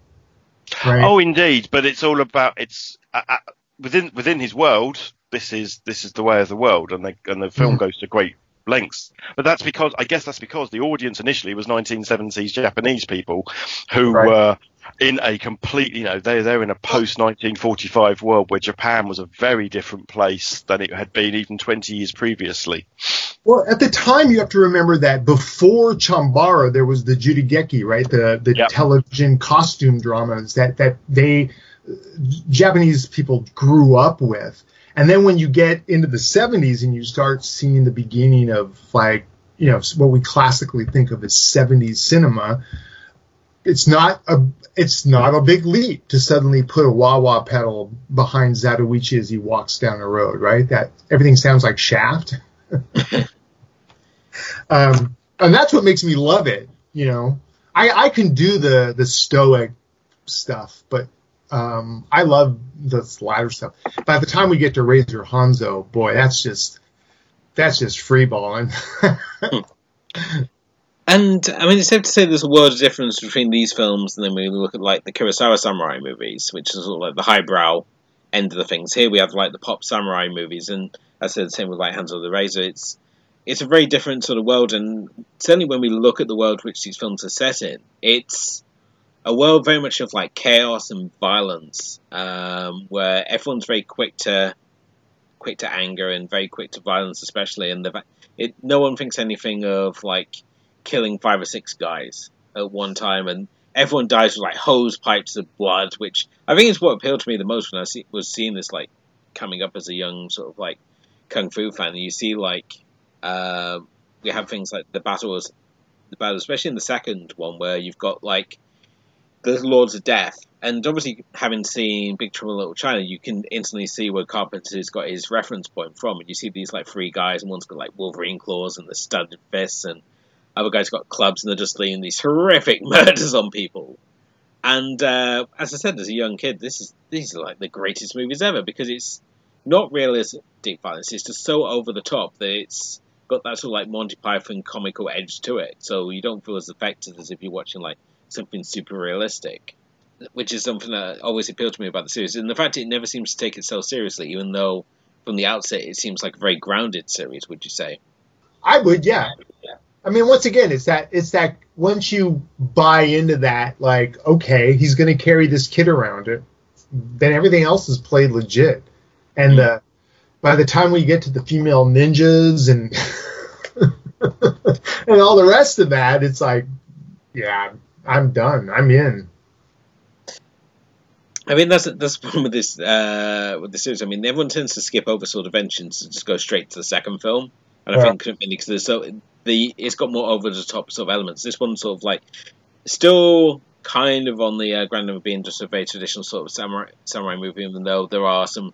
Right. Oh, indeed, but it's all about it's uh, uh, within within his world. This is this is the way of the world, and the and the film Mhm. goes to great lengths. But that's because I guess that's because the audience initially was 1970s Japanese people who Right. were in a complete, you know, they they're in a post 1945 world where Japan was a very different place than it had been even 20 years previously. Well, at the time, you have to remember that before chanbara, there was the jidaigeki, right? The the Yep. television costume dramas that that they Japanese people grew up with. And then when you get into the 70s and you start seeing the beginning of like you know what we classically think of as 70s cinema, it's not a it's not a big leap to suddenly put a wah wah pedal behind Zatoichi as he walks down the road, right? That everything sounds like Shaft. um, and that's what makes me love it. You know, I, I can do the the stoic stuff, but um, I love the latter stuff. By the time we get to Razor Hanzo, boy, that's just that's just free balling. And I mean, it's safe to say there's a world of difference between these films and then we look at like the Kurosawa samurai movies, which is sort of like the highbrow end of the things. Here we have like the pop samurai movies, and I said the same with like Hanzo the Razor. It's it's a very different sort of world, and certainly when we look at the world which these films are set in, it's a world very much of like chaos and violence, um, where everyone's very quick to quick to anger and very quick to violence, especially, and the it no one thinks anything of like killing five or six guys at one time, and everyone dies with like hose pipes of blood, which I think is what appealed to me the most when I see, was seeing this like coming up as a young sort of like kung fu fan. And you see like uh, we have things like the battles, the battle, especially in the second one where you've got like the Lords of Death, and obviously having seen Big Trouble in Little China, you can instantly see where Carpenter's got his reference point from, and you see these like three guys, and one's got like Wolverine claws and the studded fists, and other guys got clubs, and they're just laying these horrific murders on people. And uh, as I said, as a young kid, this is these are like the greatest movies ever because it's not realistic violence; it's just so over the top that it's got that sort of like Monty Python comical edge to it. So you don't feel as affected as if you're watching like something super realistic, which is something that always appealed to me about the series. And the fact it never seems to take itself seriously, even though from the outset it seems like a very grounded series. Would you say? I would, yeah. I mean, once again, it's that it's that once you buy into that, like, okay, he's going to carry this kid around it, then everything else is played legit. And uh, by the time we get to the female ninjas and and all the rest of that, it's like, yeah, I'm done. I'm in. I mean, that's that's the problem with this uh, with the series. I mean, everyone tends to skip over sort of vengeance and just go straight to the second film. And I Yeah. think because there's so the it's got more over the top sort of elements. This one sort of like still kind of on the uh, ground of being just a very traditional sort of samurai samurai movie, even though there are some.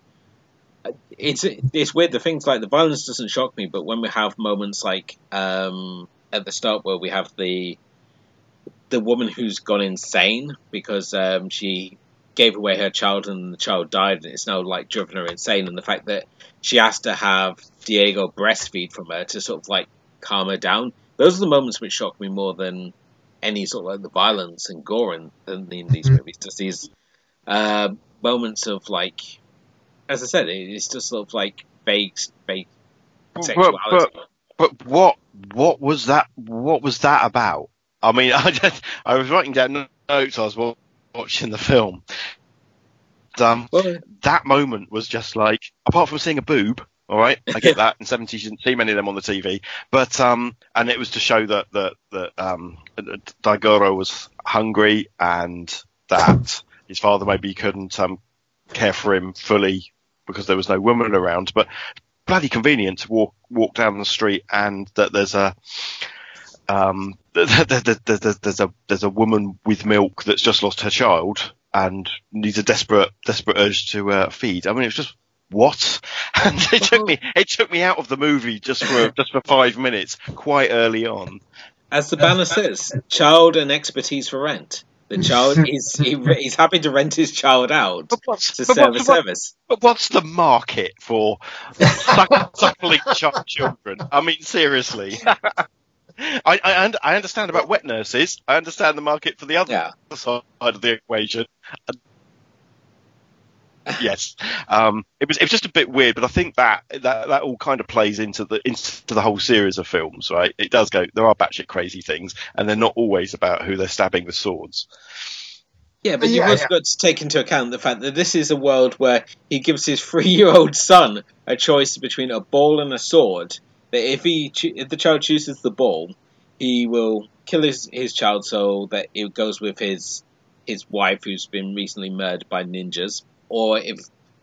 It's it's weird. The things like the violence doesn't shock me, but when we have moments like um, at the start where we have the the woman who's gone insane because um, she gave away her child and the child died and it's now like driven her insane and the fact that she has to have Diego breastfeed from her to sort of like calm her down. Those are the moments which shock me more than any sort of like the violence and gore in, in, in these Mhm. movies. Just these uh, moments of like, as I said, it's just sort of like vague, vague But, but, but what what was that? What was that about? I mean, I just, I was writing down notes. I was watching the film. Um, well, that moment was just like, apart from seeing a boob, all right, I get that. In seventies, you didn't see many of them on the TV, but um, and it was to show that that that um, Daigoro was hungry and that his father maybe couldn't um care for him fully because there was no woman around, but bloody convenient to walk walk down the street and that there's a um, th- th- th- th- th- there's a there's a woman with milk that's just lost her child and needs a desperate desperate urge to uh, feed. I mean, it was just what? And it took me it took me out of the movie just for just for five minutes, quite early on. As the banner says, child and expertise for rent. The child is he, he's happy to rent his child out to but serve a what- service. but what's the market for suckling ch- children? I mean, seriously. I, I, I understand about wet nurses. I understand the market for the other Yeah. side of the equation. Yes, um, it was it was just a bit weird, but I think that that, that all kind of plays into the into the whole series of films, right? It does go. There are batshit crazy things, and they're not always about who they're stabbing with swords. Yeah, but you've Yeah, also yeah. got to take into account the fact that this is a world where he gives his three-year-old son a choice between a ball and a sword. That if he cho- if the child chooses the ball, he will kill his, his child so that it goes with his his wife who's been recently murdered by ninjas. Or if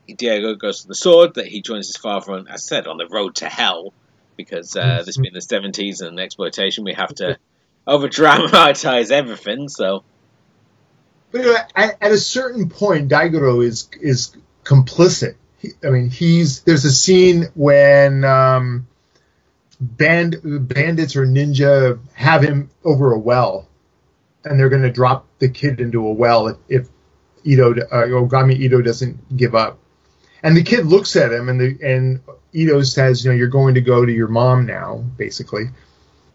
Diego goes to the sword, that he joins his father on, as I said, on the road to hell. Because uh, this being the seventies and exploitation, we have to over dramatize everything. So But you know, at, at a certain point, Daigoro is is complicit. He, I mean, he's there's a scene when um, band bandits or ninja have him over a well, and they're going to drop the kid into a well if, if Itto uh, Ogami Itto doesn't give up. And the kid looks at him, and the and Itto says, "You know, you're going to go to your mom now, basically."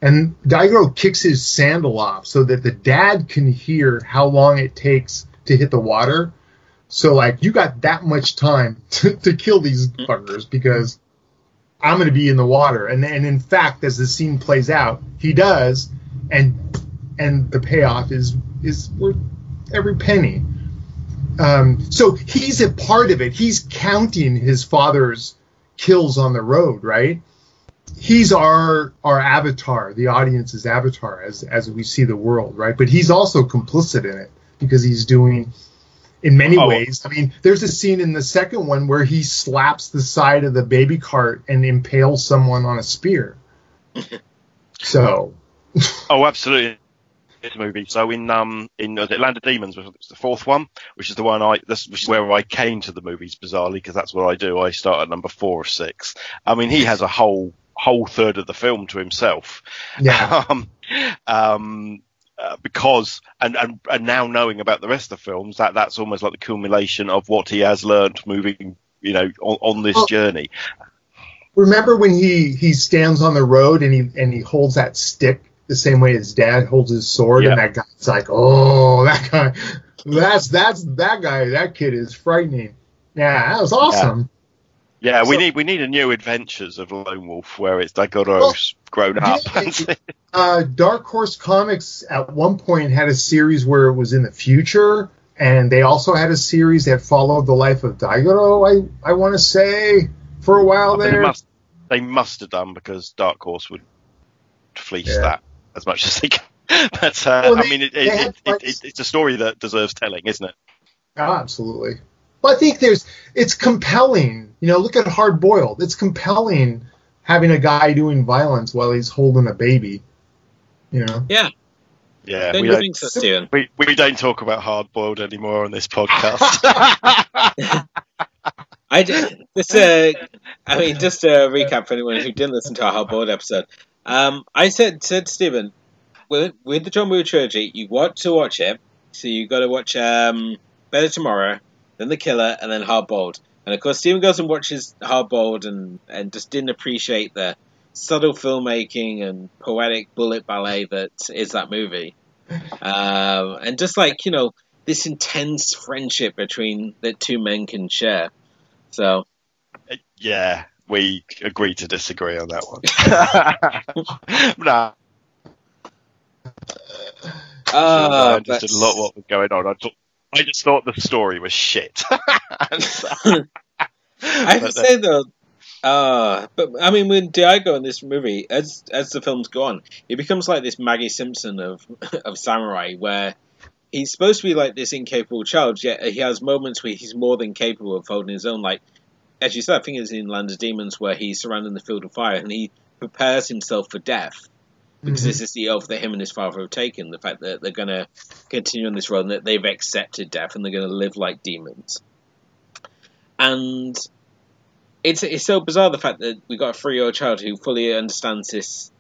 And Daigoro kicks his sandal off so that the dad can hear how long it takes to hit the water. So like you got that much time to, to kill these buggers because I'm going to be in the water. And and in fact, as the scene plays out, he does, and and the payoff is is worth every penny. Um, so he's a part of it. He's counting his father's kills on the road, right? he's our our avatar, the audience's avatar as as we see the world, right? But he's also complicit in it because he's doing in many Oh. ways. I mean, there's a scene in the second one where he slaps the side of the baby cart and impales someone on a spear. So Oh, absolutely. This movie. So in um in Land of Demons, which was the fourth one, which is the one I this which is where I came to the movies bizarrely because that's what I do. I start at number four or six. I mean, he has a whole whole third of the film to himself. yeah, um, um, uh, because and, and and now knowing about the rest of the films, that that's almost like the culmination of what he has learnt moving, you know, on, on this Well- journey. remember when he he stands on the road and he and he holds that stick the same way his dad holds his sword, Yeah. and that guy's like, oh, that guy, that's that's that guy, that kid is frightening. Yeah, that was awesome. Yeah, we need we need a new Adventures of Lone Wolf where it's Daigoro's grown up. yeah, uh, Dark Horse Comics at one point had a series where it was in the future, and they also had a series that followed the life of Daigoro. I I want to say for a while they must they must have done because Dark Horse would fleece Yeah. that as much as they can. But uh, Well, I mean, it, they it, it, it, it's a story that deserves telling, isn't it? Oh, absolutely. Well, I think there's it's compelling. You know, look at Hard Boiled. It's compelling having a guy doing violence while he's holding a baby. You know. yeah, Yeah, don't we don't, so, we, we don't talk about hard boiled anymore on this podcast. I d- this uh, I mean, just to recap for anyone who didn't listen to our hard boiled episode. Um, I said said to Stephen, with with the John Woo trilogy, you want to watch it, so you got to watch um, Better Tomorrow, then The Killer, and then Hard Boiled. And of course, Stephen goes and watches Hard Boiled, and and just didn't appreciate the subtle filmmaking and poetic bullet ballet that is that movie. Um, and just like you know, this intense friendship between the two men can share. So yeah, we agree to disagree on that one. nah, Ah, I but- did a lot what was going on. I, thought, I just thought the story was shit. So- I have to uh, say though, uh, but I mean, when Diego in this movie, as as the films go on, he becomes like this Maggie Simpson of of samurai, where he's supposed to be like this incapable child, yet he has moments where he's more than capable of holding his own. Like as you said, I think it's in Land of Demons where he's surrounding the field of fire and he prepares himself for death. Because Mhm. this is the oath that him and his father have taken. The fact that they're going to continue on this road and that they've accepted death and they're going to live like demons. And it's it's so bizarre the fact that we've got a three year old child who fully understands this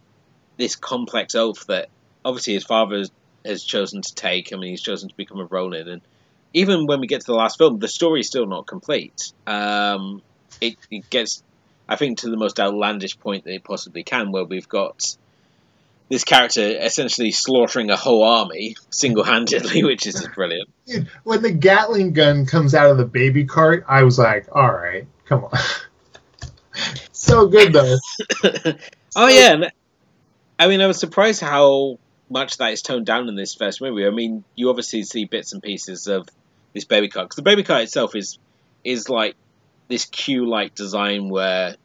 this complex oath that obviously his father has, has chosen to take. I mean, he's chosen to become a Ronin, and even when we get to the last film, the story is still not complete. Um, it, it gets, I think, to the most outlandish point that it possibly can, where we've got this character essentially slaughtering a whole army single handedly, which is just brilliant. Dude, when the Gatling gun comes out of the baby cart, I was like, all right, come on. so good though. oh yeah, I mean, I was surprised how much that is toned down in this first movie. I mean, you obviously see bits and pieces of this baby cart because the baby cart itself is is like this Q-like design where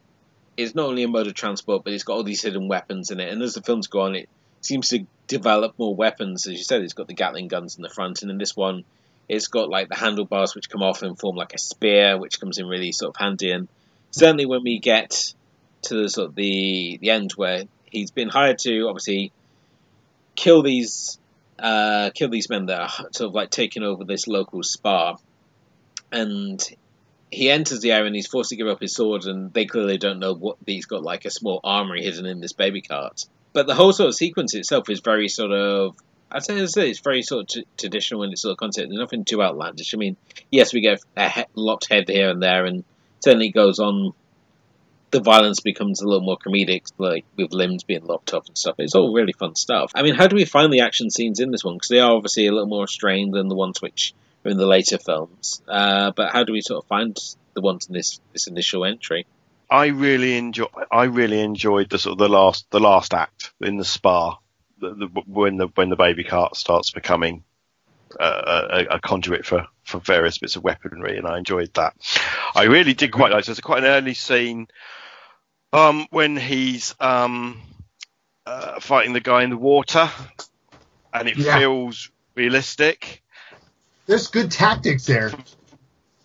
it's not only a mode of transport, but it's got all these hidden weapons in it. And as the films go on, it seems to develop more weapons. As you said, it's got the Gatling guns in the front, and in this one, it's got like the handlebars which come off and form like a spear, which comes in really sort of handy. And certainly when we get to the sort of the the end where he's been hired to obviously kill these uh, kill these men that are sort of like taking over this local spa, and he enters the area and he's forced to give up his sword, and they clearly don't know what he's got like a small armory hidden in this baby cart. But the whole sort of sequence itself is very sort of I'd say it's, very sort of t- traditional in its sort of concept. There's nothing too outlandish. I mean, yes, we get a he- lopped head here and there, and certainly goes on. The violence becomes a little more comedic, like with limbs being lopped off and stuff. It's all really fun stuff. I mean, how do we find the action scenes in this one? Because they are obviously a little more strained than the ones which in the later films. Uh, but how do we sort of find the ones in this this initial entry? I really enjoy. I really enjoyed the sort of the last the last act in the spa, the, the, when the when the baby cart starts becoming uh, a, a conduit for, for various bits of weaponry, and I enjoyed that. I really did quite like. So it's quite an early scene um, when he's um, uh, fighting the guy in the water, and it Yeah. feels realistic. There's good tactics there.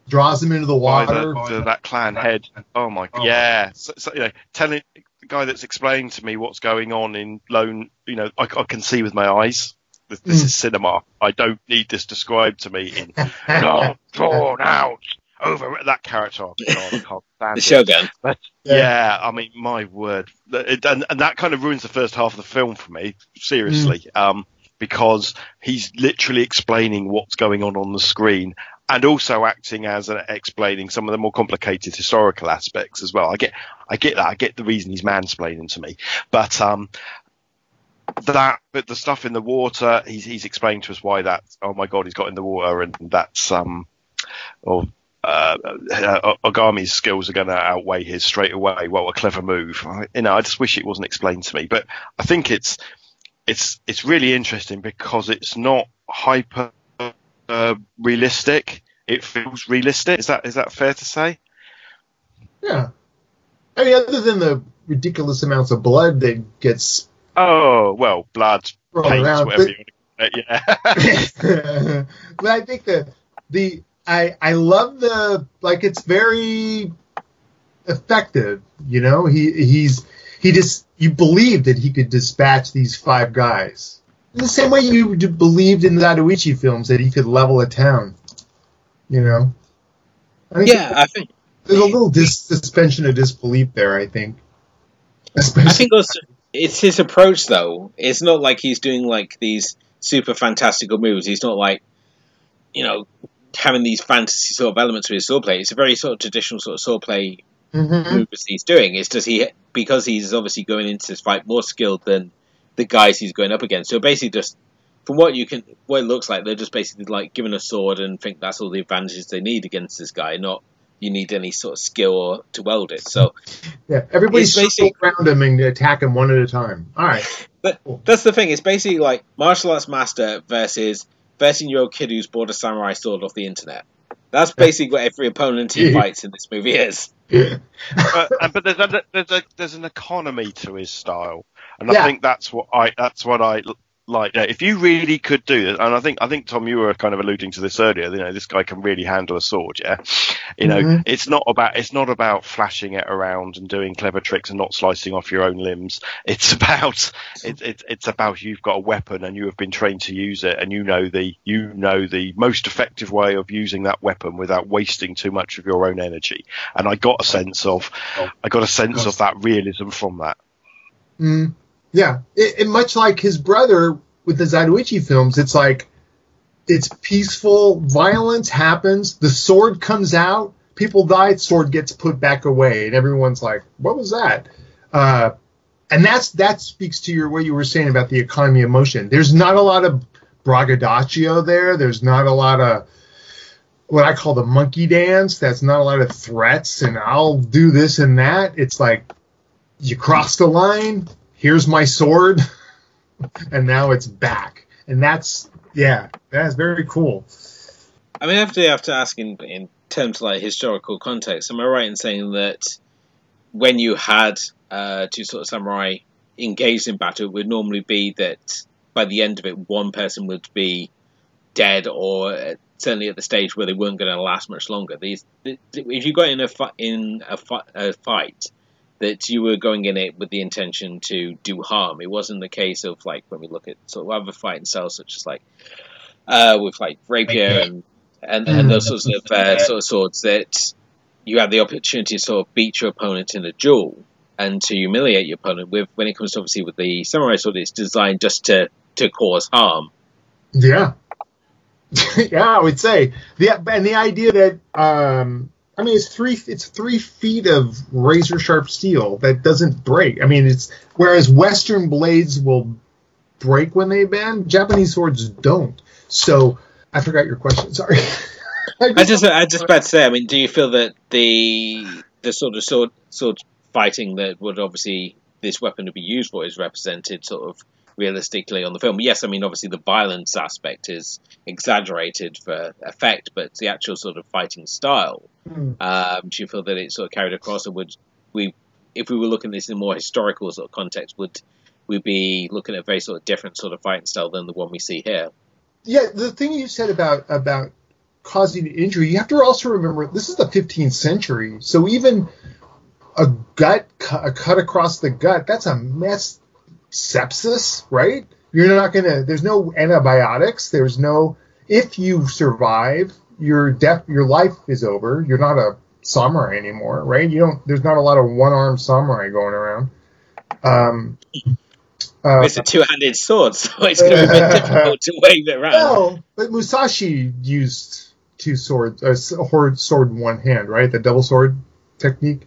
Draws him into the by water. the, the, that clan head. Oh my god! Yeah, so, so, you know, telling the guy that's explaining to me what's going on in Lone, you know, I, I can see with my eyes. This, this Mm. is cinema. I don't need this described to me in long drawn out over that character. Oh, God, I can't stand The it. Shogun. Yeah, I mean, my word, It- and, and that kind of ruins the first half of the film for me. Seriously, um, because he's literally explaining what's going on on the screen, and also acting as an explaining some of the more complicated historical aspects as well. I get, I get that. I get the reason he's mansplaining to me, but um, that, but the stuff in the water, he's he's explained to us why that. Oh my God, he's got in the water, and that's um, or uh, uh, Ogami's skills are going to outweigh his straight away. What a clever move! I, you know, I just wish it wasn't explained to me, but I think it's it's it's really interesting because it's not hyper uh, realistic. It feels realistic. Is that is that fair to say? Yeah. I mean, other than the ridiculous amounts of blood that gets Oh well, blood, paint, around, whatever you want to call it. yeah. but I think the the I I love the like it's very effective. You know, he he's he just you believe that he could dispatch these five guys in the same way you believed in the Zatoichi films that he could level a town. You know. I think Yeah, I think there's a little dis- suspension of disbelief there. I think. Especially, I think also it's his approach though. It's not like he's doing like these super fantastical moves. He's not like you know having these fantasy sort of elements to his swordplay. It's a very sort of traditional sort of swordplay Mhm. moves he's doing. Is just he because he's obviously going into this fight more skilled than the guys he's going up against. So basically, just from what you can, what it looks like, they're just basically like given a sword and think that's all the advantages they need against this guy. Not you need any sort of skill to weld it. So Yeah, everybody's circle around him and attack him one at a time. All right. But that's the thing. It's basically like martial arts master versus thirteen-year-old kid who's bought a samurai sword off the internet. That's basically what every opponent he fights in this movie is. But, but there's a, there's a there's an economy to his style, and Yeah. I think that's what I that's what I like if you really could do it, and I think I think Tom, you were kind of alluding to this earlier. You know, this guy can really handle a sword. Yeah, you know, Mhm. it's not about it's not about flashing it around and doing clever tricks and not slicing off your own limbs. It's about it's it's it's about you've got a weapon and you have been trained to use it, and you know the you know the most effective way of using that weapon without wasting too much of your own energy. And I got a sense of I got a sense of that realism from that. Mm, yeah, it, much like his brother with the Zatoichi films, it's like it's peaceful. Violence happens. The sword comes out. People die. Sword gets put back away, and everyone's like, "What was that?" Uh, and that's that speaks to your what you were saying about the economy of motion. There's not a lot of braggadocio there. There's not a lot of what I call the monkey dance. That's not a lot of threats and I'll do this and that. It's like you cross the line. Here's my sword, and now it's back. And that's yeah, that's very cool. I mean, I have to have to ask in terms of like historical context. Am I right in saying that when you had uh, two sort of samurai engaged in battle, it would normally be that by the end of it, one person would be dead, or uh, certainly at the stage where they weren't going to last much longer. These, th- th- if you got in a in a, fi- a fight, that you were going in it with the intention to do harm. It wasn't the case of like when we look at sort of other fighting styles, such as like uh, with like rapier and and, and those sorts of uh, sort of swords that you have the opportunity to sort of beat your opponent in a duel and to humiliate your opponent. With when it comes to obviously with the samurai sword, it's designed just to to cause harm. Yeah. yeah, I would say the and the idea that um, I mean it's three it's three feet of razor sharp steel that doesn't break. I mean it's whereas Western blades will break when they bend, Japanese swords don't. So I forgot your question. Sorry. I just I just about to say. I mean, do you feel that the the sort of sword sword fighting that would obviously this weapon would be used for is represented sort of realistically on the film? Yes, I mean obviously the violence aspect is exaggerated for effect, but the actual sort of fighting style. Hmm. Um, do you feel that it's sort of carried across, or would we, if we were looking at this in a more historical sort of context, would we be looking at a very sort of different sort of fighting style than the one we see here? Yeah, the thing you said about about causing injury, you have to also remember this is the 15th century, so even a gut a cut across the gut, that's a mess sepsis, right? You're not gonna. There's no antibiotics. There's no. If you survive, your death, your life is over. You're not a samurai anymore, right? You don't. There's not a lot of one-armed samurai going around. Um, uh, It's a two-handed sword, so it's going to be a bit difficult to wave it around. well, but Musashi used two swords, a s- a horde sword in one hand, right? The double sword technique.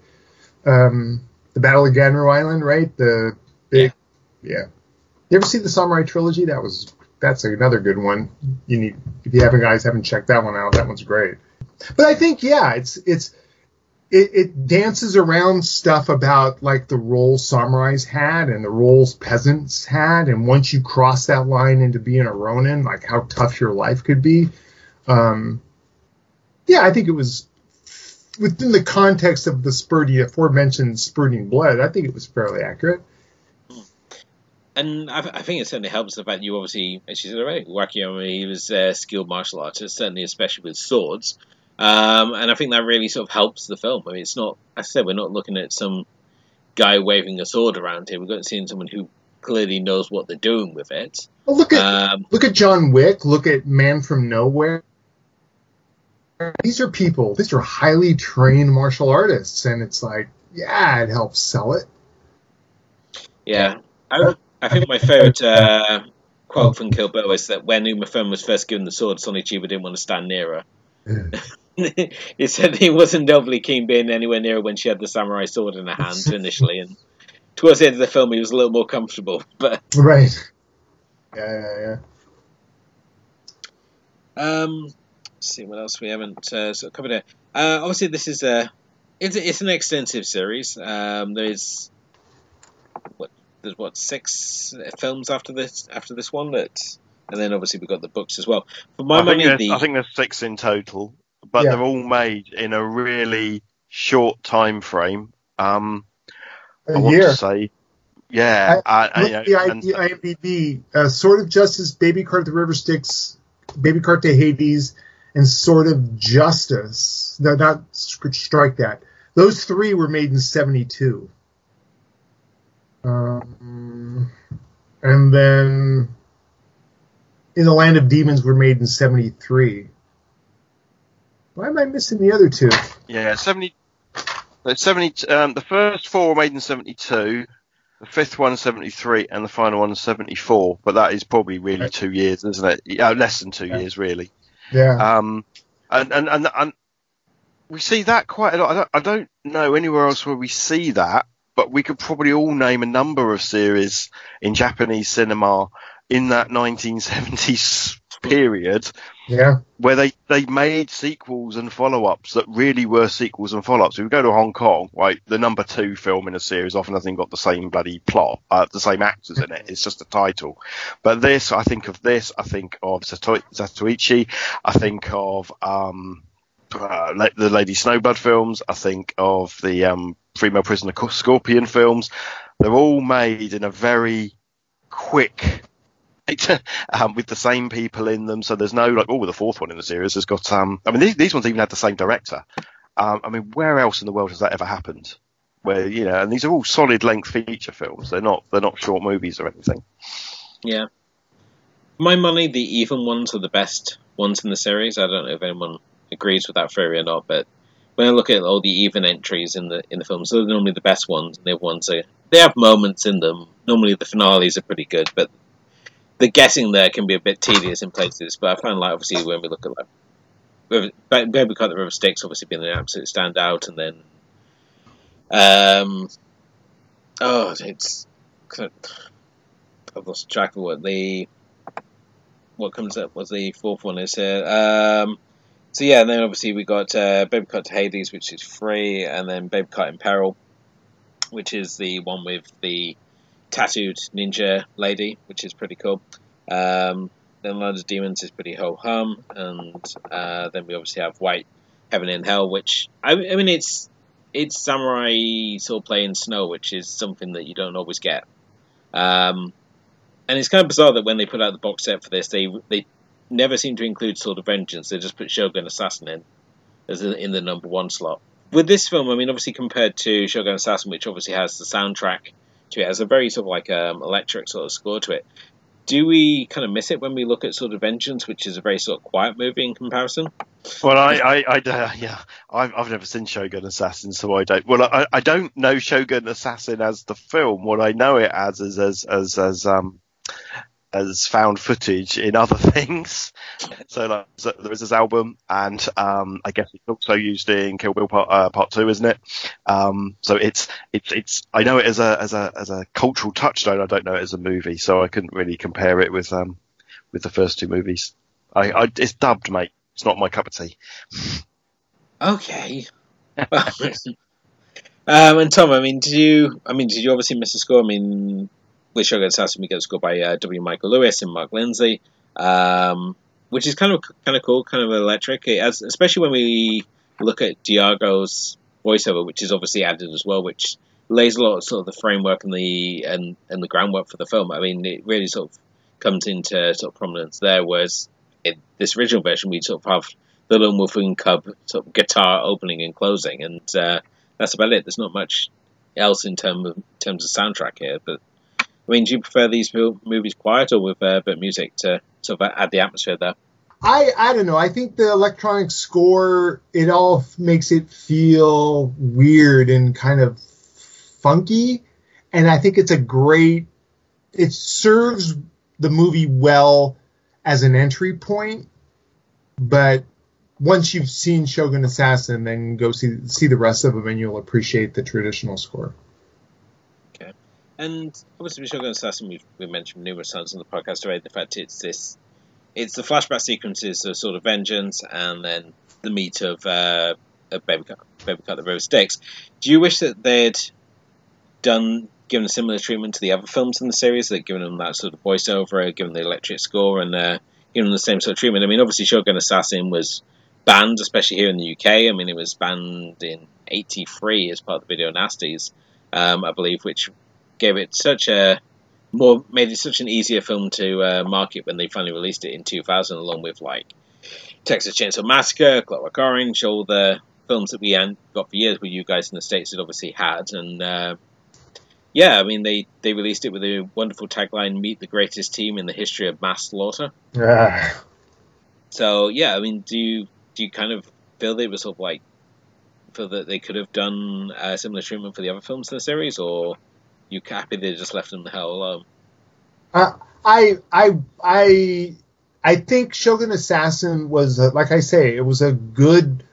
Um, the Battle of Ganryu Island, right? The big, yeah. You ever see the Samurai trilogy? That was that's another good one. You need if you haven't guys haven't checked that one out, that one's great. But I think yeah, it's it's it, it dances around stuff about like the roles samurais had and the roles peasants had, and once you cross that line into being a Ronin, like how tough your life could be. Um, yeah, I think it was within the context of the spurting aforementioned spurting blood. I think it was fairly accurate. And I, I think it certainly helps the fact you obviously, as you said already, Wakayama, he was a skilled martial artist, certainly especially with swords. Um, and I think that really sort of helps the film. I mean, it's not, as I said, we're not looking at some guy waving a sword around here. We're going to see someone who clearly knows what they're doing with it. Well, look at Um, look at John Wick. Look at Man from Nowhere. These are people. These are highly trained martial artists, and it's like, yeah, it helps sell it. yeah. I, I think my favourite uh, quote from Kill Bill is that when Uma Thurman was first given the sword, Sonny Chiba didn't want to stand near her. he said he wasn't overly keen being anywhere near her when she had the samurai sword in her hand initially, and towards the end of the film, he was a little more comfortable. But Right. Yeah, yeah, yeah. um, let's see what else we haven't uh, sort of covered here. Uh, obviously, this is a it's, it's an extensive series. Um, there's what there's what six films after this after this one that, and then obviously we've got the books as well. For my I, think money, there's, the I think there's six in total, but Yeah. they're all made in a really short time frame. Um, I A want to say Yeah, I, you know, Look and- the I- IMDb. Uh, Sword of Justice, Baby Cart to River Styx, Baby Cart to Hades, and Sword of Justice. No, not strike that. Those three were made in '72. Um, and then In the Land of Demons were made in '73. Why am I missing the other two? Yeah, 70. the 70 um, the first four were made in 72, the fifth one 73, and the final one 74. But that is probably really two years, isn't it? Yeah, less than two Yeah. years, really. Yeah. Um, and, and, and, and we see that quite a lot. I don't, I don't know anywhere else where we see that, but we could probably all name a number of series in Japanese cinema in that 1970s period yeah. where they, they made sequels and follow ups that really were sequels and follow ups. If we go to Hong Kong, right, the number two film in a series often hasn't got the same bloody plot, uh, the same actors in it. It's just a title. But this, I think of this, I think of Sato- Zatoichi, I think of um, uh, the Lady Snowblood films, I think of the um, Female Prisoner Scorpion films. They're all made in a very quick um, with the same people in them. So there's no like, oh, the fourth one in the series has got. Um, I mean, these, these ones even had the same director. Um, I mean, where else in the world has that ever happened? Where you know, and these are all solid length feature films. They're not they're not short movies or anything. Yeah. My money, the even ones are the best ones in the series. I don't know if anyone agrees with that theory or not, but when I look at all the even entries in the in the films, they're normally the best ones. And the other ones are they have moments in them. Normally the finales are pretty good, but the guessing there can be a bit tedious in places. But I find like obviously when we look at like River, Baby Cart the River Styx obviously being an absolute standout, and then um oh it's I've lost track of what the what comes up was the fourth one is here. Um, so yeah, and then obviously we got uh, Baby Cart to Hades, which is free, and then Baby Cart in Peril, which is the one with the tattooed ninja lady, which is pretty cool. Um, then Land of Demons is pretty ho hum, and uh, then we obviously have White Heaven and Hell, which I, I mean it's it's samurai sort of playing snow, which is something that you don't always get. Um, and it's kind of bizarre that when they put out the box set for this, they they never seem to include Sword of Vengeance. They just put Shogun Assassin in as in, the number one slot. With this film, I mean, obviously compared to Shogun Assassin, which obviously has the soundtrack to it, has a very sort of like um, electric sort of score to it. Do we kind of miss it when we look at Sword of Vengeance, which is a very sort of quiet movie in comparison? Well, I, I, I uh, yeah, I've, I've never seen Shogun Assassin, so I don't. Well, I, I don't know Shogun Assassin as the film. What I know it as is as as as um as found footage in other things. So like so there is this album, and um, I guess it's also used in Kill Bill Part uh, Part Two, isn't it? Um, so it's it's it's I know it as a as a as a cultural touchstone. I don't know it as a movie, so I couldn't really compare it with um with the first two movies. I, I it's dubbed, mate. It's not my cup of tea. Okay. um, and Tom, I mean, did you? I mean, did you obviously miss a score? I mean, with Shogun Assassin, we get a score by uh, W. Michael Lewis and Mark Lindsay, um, which is kind of kind of cool, kind of electric. Has, especially when we look at Daigoro's voiceover, which is obviously added as well, which lays a lot of sort of the framework and the and, and the groundwork for the film. I mean, it really sort of comes into sort of prominence there, whereas in this original version, we sort of have the Lone Wolf and Cub sort of guitar opening and closing, and uh, that's about it. There's not much else in terms of terms of soundtrack here. But I mean, do you prefer these movies quiet or with uh, bit music to sort of add the atmosphere there? I I don't know. I think the electronic score it all makes it feel weird and kind of funky, and I think it's a great. It serves the movie well as an entry point, but once you've seen Shogun Assassin, then go see see the rest of them, and you'll appreciate the traditional score. And obviously, Shogun Assassin, we've, we've mentioned numerous times on the podcast already the fact it's this, it's the flashback sequences of sort of vengeance, and then the meat of, uh, of Baby Cart, Baby Cart the Rose Sticks. Do you wish that they'd done given a similar treatment to the other films in the series, that given them that sort of voiceover, given the electric score, and uh, given them the same sort of treatment? I mean, obviously, Shogun Assassin was banned, especially here in the UK. I mean, it was banned in '83 as part of the video nasties, um, I believe, which gave it such a more made it such an easier film to uh, market when they finally released it in 2000, along with like Texas Chainsaw Massacre, Clockwork Orange, all the films that we got for years, where you guys in the states had obviously had, and uh, yeah, I mean they they released it with a wonderful tagline: "Meet the greatest team in the history of mass slaughter." Ah. So yeah, I mean, do you do you kind of feel they were sort of like feel that they could have done a similar treatment for the other films in the series, or you happy they just left them the hell alone? Uh, I I I I think Shogun Assassin was a, like I say, it was a good.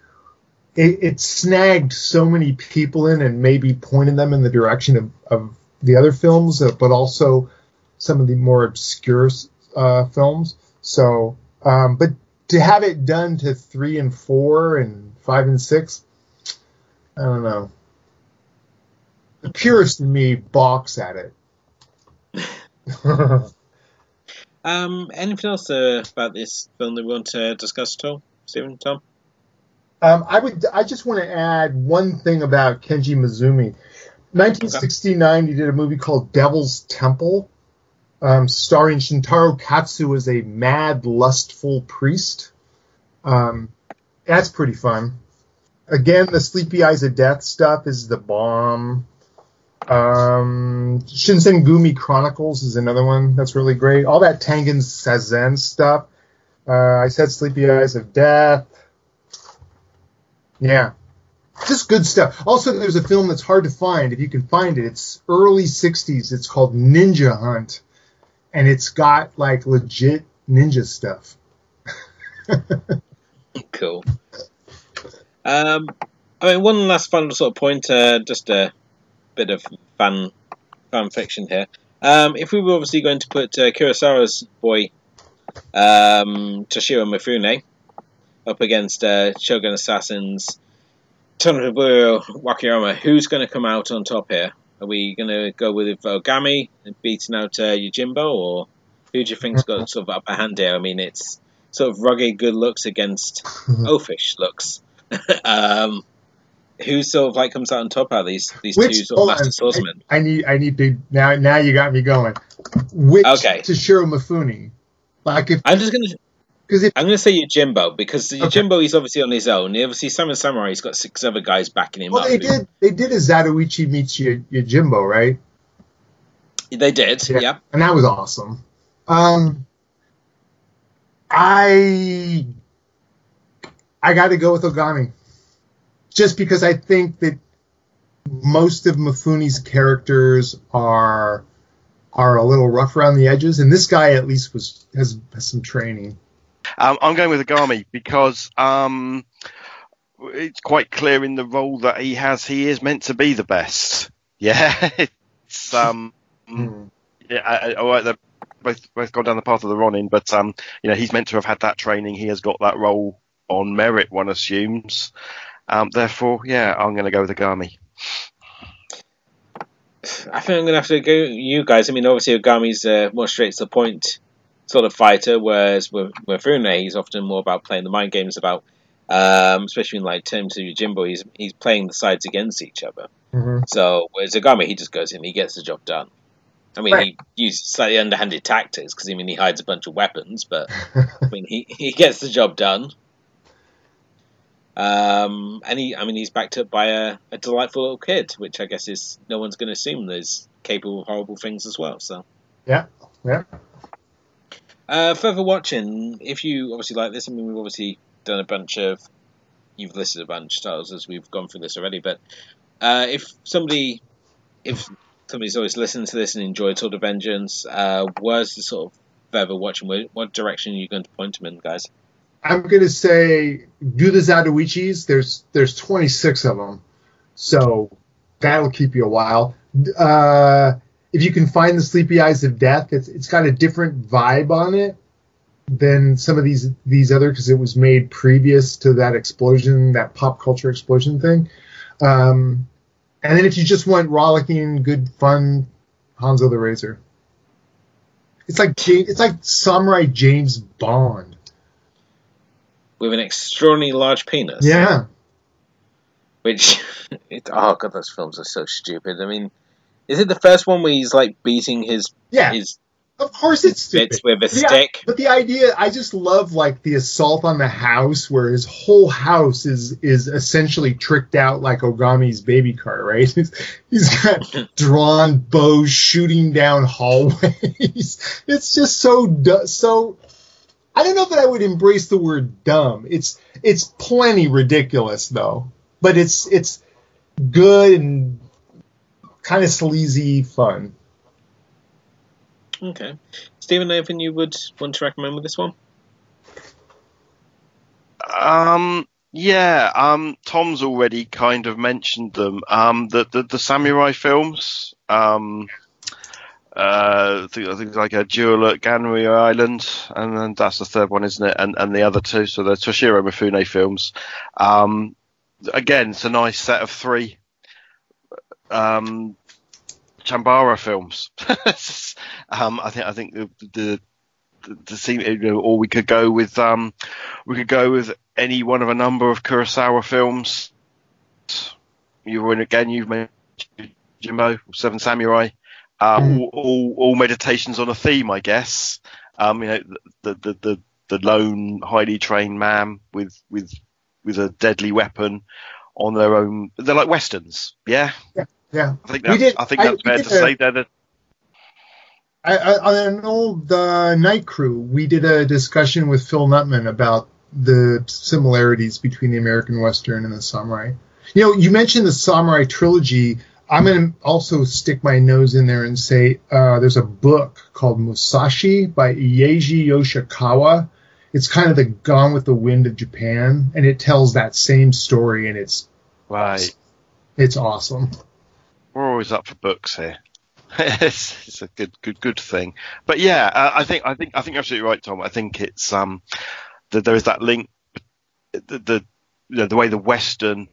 It, it snagged so many people in and maybe pointed them in the direction of, of the other films, uh, but also some of the more obscure uh, films. So, um, but to have it done to three and four and five and six, I don't know. The purist in me balks at it. Um, anything else uh, about this film that we want to discuss at all, Stephen, Tom? Um, I would. I just want to add one thing about Kenji Misumi. 1969, he did a movie called Devil's Temple, um, starring Shintaro Katsu as a mad, lustful priest. Um, that's pretty fun. Again, the Sleepy Eyes of Death stuff is the bomb. Um, Shinsengumi Chronicles is another one that's really great. All that Tange Sazen stuff. Uh, I said Sleepy Eyes of Death. Yeah. Just good stuff. Also, there's a film that's hard to find. If you can find it, it's early 60s. It's called Ninja Hunt. And it's got like legit ninja stuff. Cool. Um, I mean, one last final sort of point, uh, just a bit of fan fan fiction here. Um, if we were obviously going to put uh, Kurosawa's boy um, Toshiro Mifune up against uh, Shogun Assassins Tomisaburo Wakayama, who's going to come out on top here? Are we going to go with Ogami beating out uh, Yojimbo, or who do you think's got sort of upper hand here? I mean, it's sort of rugged good looks against oafish looks. um, who sort of like comes out on top out of these these two sort of master swordsmen? I, I need I need to now now you got me going. Which Okay. Toshiro Mifune? Like if I'm just gonna because I'm gonna say Yojimbo because Okay. Yojimbo he's obviously on his own. Obviously, Samurai Samurai he's got six other guys backing him well up. they did they did a Zatoichi meets Yo- Yojimbo right? They did, Yeah. yeah. and that was awesome. Um, I I got to go with Ogami, just because I think that most of Mifune's characters are are a little rough around the edges, and this guy at least was has, has some training. Um, I'm going with Ogami because um, it's quite clear in the role that he has, he is meant to be the best. Yeah, it's um, Mm. yeah, I, I, all right, they're both both gone down the path of the Ronin, but um, you know, he's meant to have had that training. He has got that role on merit, one assumes. Um, therefore, yeah, I'm going to go with Ogami. I think I'm gonna have to go you guys. I mean, obviously Ogami's a more straight to the point sort of fighter, whereas with with Fune, he's often more about playing the mind games about, um, especially in like terms of Yojimbo, he's he's playing the sides against each other. Mhm. So whereas Ogami, he just goes in, he gets the job done. I mean, Right. he uses slightly underhanded tactics because I mean he hides a bunch of weapons, but I mean he, he gets the job done. Um, and he, I mean, he's backed up by a, a delightful little kid, which I guess is no one's going to assume is capable of horrible things as well. So Yeah, yeah. uh, further watching, if you obviously like this, I mean, we've obviously done a bunch of, you've listed a bunch of titles as we've gone through this already, but uh, if somebody, if somebody's always listened to this and enjoyed Sword of Vengeance, uh, where's the sort of further watching? What direction are you going to point them in, guys? I'm gonna say do the Zatoichis. There's there's 26 of them, so that'll keep you a while. Uh, if you can find the Sleepy Eyes of Death, it's it's got a different vibe on it than some of these these other because it was made previous to that explosion, that pop culture explosion thing. Um, and then if you just want rollicking, good fun, Hanzo the Razor. It's like it's like Samurai James Bond. With an extraordinarily large penis. Yeah. Which, it, oh god, those films are so stupid. I mean, Is it the first one where he's like beating his Yeah, his of course it's stupid. bits with a stick? But the idea, I just love like the assault on the house, where his whole house is is essentially tricked out like Ogami's baby car, right? He's, he's got drawn bows shooting down hallways. It's just so so. I don't know that I would embrace the word dumb. It's it's plenty ridiculous though, but it's it's good and kind of sleazy fun. Okay, Stephen, anything you would want to recommend with this one? Um, yeah, um, Tom's already kind of mentioned them. Um, the the, the samurai films. Um, uh, it's like a duel at Ganryu Island, and then that's the third one, isn't it? And and the other two, so the Toshiro Mifune films. Um, again, it's a nice set of three. Um, Chanbara films. um, I think I think the the the, the scene, you know, or we could go with um, we could go with any one of a number of Kurosawa films. You were in again. You've mentioned Jimbo, Seven Samurai. Uh, Mm. all, all, all meditations on a theme, I guess. Um, you know, the the the, the lone, highly trained man with with with a deadly weapon on their own. They're like westerns, yeah. Yeah, I think did- I think that's we fair to a- say. They're the I, I, on an old night crew, we did a discussion with Phil Nutman about the similarities between the American Western and the samurai. You know, you mentioned the samurai trilogy. I'm going to also stick my nose in there and say uh, there's a book called Musashi by Eiji Yoshikawa. It's kind of the Gone with the Wind of Japan, and it tells that same story, and it's right. it's awesome. We're always up for books here. it's, it's a good, good, good thing. But yeah, uh, I think, I think, I think you're absolutely right, Tom. I think it's um, that there is that link, the, the, you know, the way the Western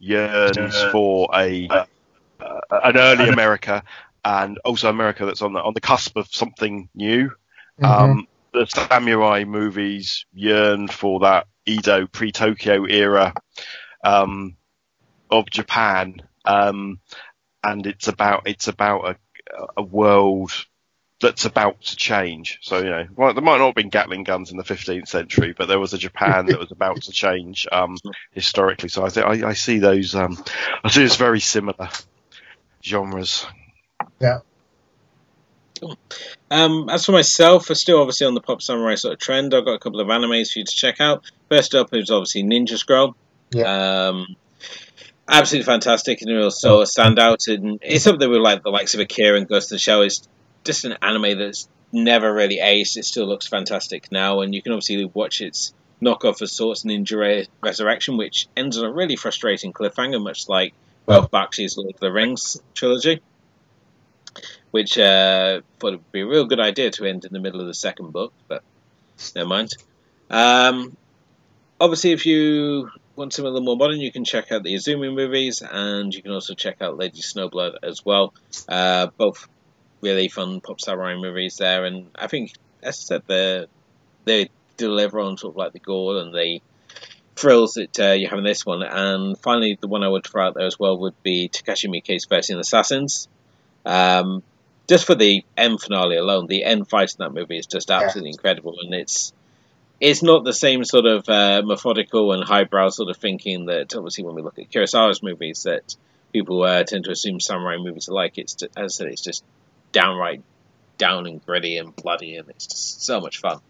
yearns for a uh, an early America, and also America that's on the on the cusp of something new. Mhm. Um, the samurai movies yearn for that Edo pre-Tokyo era um, of Japan, um, and it's about it's about a, a world that's about to change. So you know, well, there might not have been Gatling guns in the 15th century, but there was a Japan that was about to change um, historically. So I think I, I see those. Um, I see it's very similar genres. Yeah. Um, as for myself, I'm still obviously on the pop samurai sort of trend. I've got a couple of animes for you to check out. First up is obviously Ninja Scroll. Um, absolutely fantastic and a real sort of standout. And it's up there with like the likes of Akira and Ghost of the Shell. It's just an anime that's never really aced. It still looks fantastic now, and you can obviously watch its knockoff of sorts, Ninja Re- Resurrection, which ends on a really frustrating cliffhanger, much like Ralph Bakshi's Lord of the Rings trilogy which uh, thought it would be a real good idea to end in the middle of the second book, but never mind. Um, obviously, if you want something a little more modern, you can check out the Azumi movies, and you can also check out Lady Snowblood as well. Uh, both really fun pop samurai movies there, and I think, as I said, they they deliver on sort of like the gore and the thrills that uh, you have in this one. And finally, the one I would throw out there as well would be Takashi Miike's Versing Assassins. Um, just for the end finale alone, the end fight in that movie is just absolutely incredible, and it's it's not the same sort of uh, methodical and highbrow sort of thinking that obviously when we look at Kurosawa's movies that people uh, tend to assume samurai movies are like. It's as I said, it's just downright down and gritty and bloody, and it's just so much fun.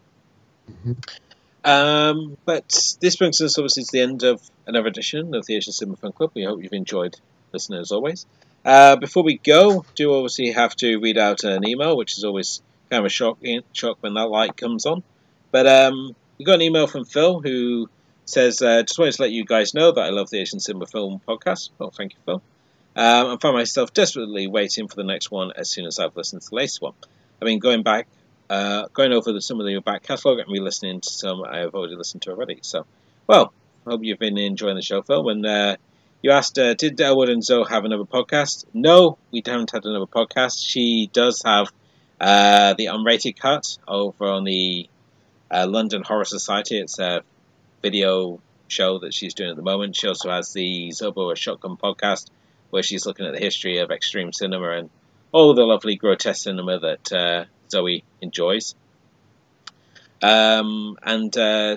Um, but this brings us obviously to the end of another edition of the Asian Cinema Film Club. We hope you've enjoyed listening as always. Uh, before we go, do obviously have to read out an email, which is always kind of a shock, shock when that light comes on. But um, we got an email from Phil who says, uh, "Just wanted to let you guys know that I love the Asian Cinema Film podcast." Well, thank you, Phil. Um, I find myself desperately waiting for the next one as soon as I've listened to the latest one. I mean, going back, uh, going over the, some of the back catalogue and re-listening to some I have already listened to already. So, well, hope you've been enjoying the show, Phil. And uh, you asked, uh, did Elwood and Zoe have another podcast? No, we haven't had another podcast. She does have uh, the unrated cut over on the uh, London Horror Society. It's a video show that she's doing at the moment. She also has the Zobo a Shotgun podcast where she's looking at the history of extreme cinema and all the lovely grotesque cinema that uh, Zoe enjoys. Um, and uh,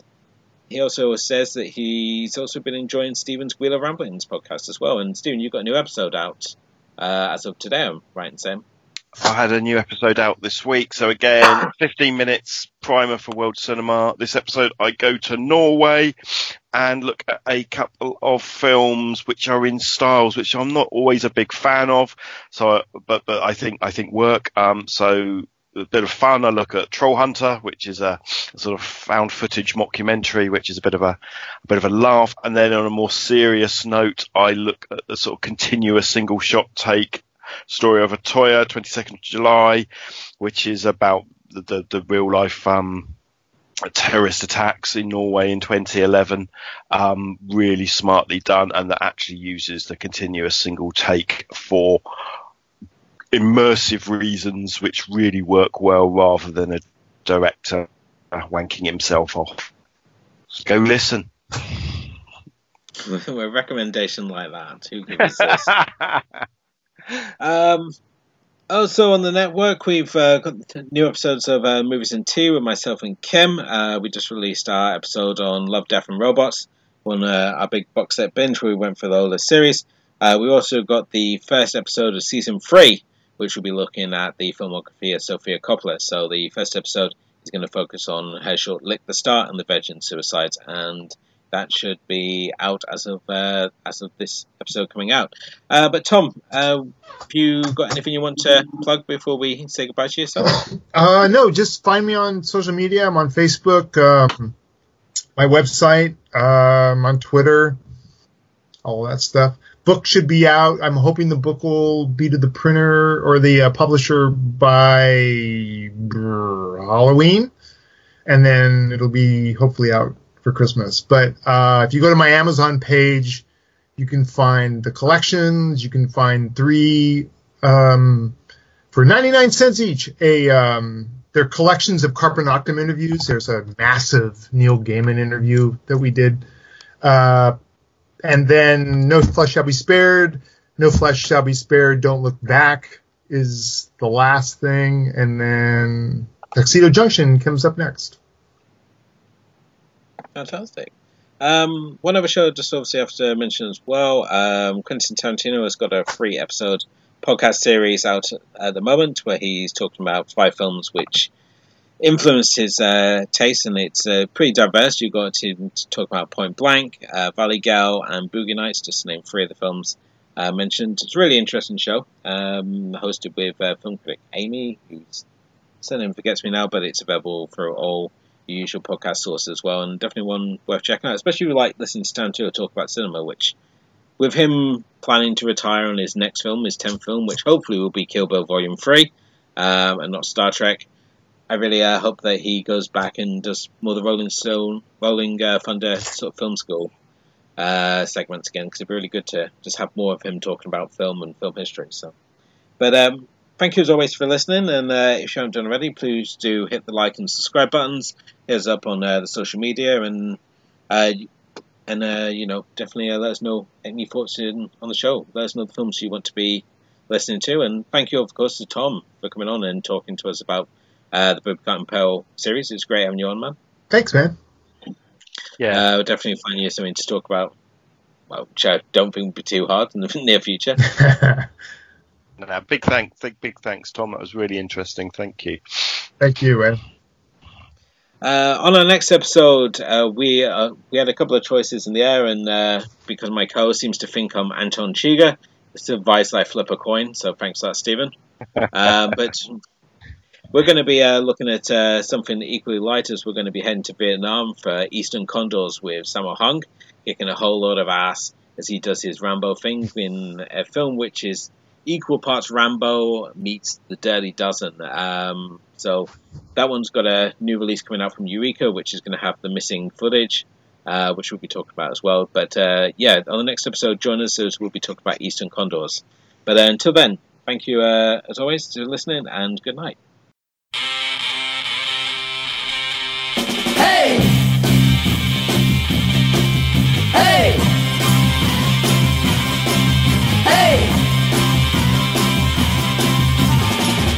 he also says that he's also been enjoying Stephen's Wheeler Ramblings podcast as well. And Stephen, you've got a new episode out uh, as of today, I'm right saying. I had a new episode out this week. So again, 15 minutes primer for World Cinema. This episode, I go to Norway and look at a couple of films which are in styles which I'm not always a big fan of. So, but but I think I think work. Um, so a bit of fun. I look at Troll Hunter, which is a, a, sort of found footage mockumentary, which is a bit of a, a, bit of a laugh. And then on a more serious note, I look at the sort of continuous single shot take story of Utøya, 22nd of July, which is about the, the, the real life, um, terrorist attacks in Norway in 2011, um, really smartly done, and that actually uses the continuous single take for immersive reasons which really work well rather than a director wanking himself off. Go listen. With a recommendation like that, who could resist? um, also on the network, we've uh, got new episodes of uh, Movies in Tea with myself and Kim. Uh, we just released our episode on Love, Death and Robots, on uh, our big box set binge where we went for the whole series. Uh, we also got the first episode of season three which will be looking at the filmography of Sofia Coppola. So the first episode is going to focus on her short Lick the Star and the Virgin Suicides, and that should be out as of uh, as of this episode coming out. Uh, but Tom, uh, have you got anything you want to plug before we say goodbye to yourself? Uh, no, just find me on social media. I'm on Facebook, um, my website, um, on Twitter, all that stuff book should be out. I'm hoping the book will be to the printer or the uh, publisher by Halloween, and then it'll be hopefully out for Christmas. But uh, if you go to my Amazon page, you can find the collections. You can find three um, for 99 cents each. A um, they're collections of Carpe Noctem interviews. There's a massive Neil Gaiman interview that we did. Uh, and then No Flesh Shall Be Spared, No Flesh Shall Be Spared, Don't Look Back is the last thing, and then Tuxedo Junction comes up next. Fantastic. Um, one other show just obviously have to mention as well. Um, Quentin Tarantino has got a free episode podcast series out at the moment where he's talking about five films which influenced his uh, taste, and it's uh, pretty diverse. You've got to, talk about Point Blank, uh, Valley Girl, and Boogie Nights, just to name three of the films uh, mentioned. It's a really interesting show, um, hosted with uh, film critic Amy, whose surname forgets me now, but it's available through all your usual podcast sources as well, and definitely one worth checking out, especially if you like listening to Tarantino talk about cinema, which with him planning to retire on his next film, his 10th film, which hopefully will be Kill Bill Volume 3, um, and not Star Trek, I really uh, hope that he goes back and does more the Rolling Stone, Rolling uh, Thunder sort of film school uh, segments again because it'd be really good to just have more of him talking about film and film history. So, but um, thank you as always for listening, and uh, if you haven't done already, please do hit the like and subscribe buttons. Hit us up on uh, the social media and. Uh, and uh, you know, definitely let us know any thoughts in, on the show. Let us know the films you want to be listening to, and thank you, of course, to Tom for coming on and talking to us about uh, the Bob and Pearl series. It's great having you on, man. Thanks, man. Yeah, uh, we'll definitely find you something to talk about. Well, which I don't think will be too hard in the near future. no, big thanks, big big thanks, Tom. That was really interesting. Thank you. Thank you, man. Uh, on our next episode, uh, we uh, we had a couple of choices in the air, and uh, because my co seems to think I'm Anton Chigurh, it's advised I flip a coin. So thanks for that, Stephen. Uh, but we're going to be uh, looking at uh, something equally light as we're going to be heading to Vietnam for Eastern Condors with Sammo Hung, kicking a whole lot of ass as he does his Rambo thing in a film which is equal parts Rambo meets The Dirty Dozen. Um, so that one's got a new release coming out from Eureka, which is going to have the missing footage. Uh, which we'll be talking about as well. But uh, yeah, on the next episode, join us as we'll be talking about Eastern Condors. But uh, until then, thank you uh, as always for listening and good night.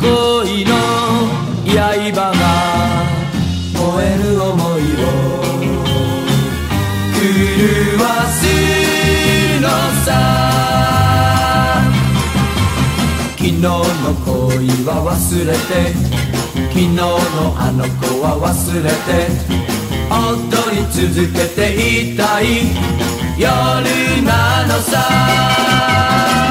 恋の刃が燃える想いを。狂わすのさ。昨日の恋は忘れて。昨日のあの子は忘れて。踊り続けていたい。夜なのさ。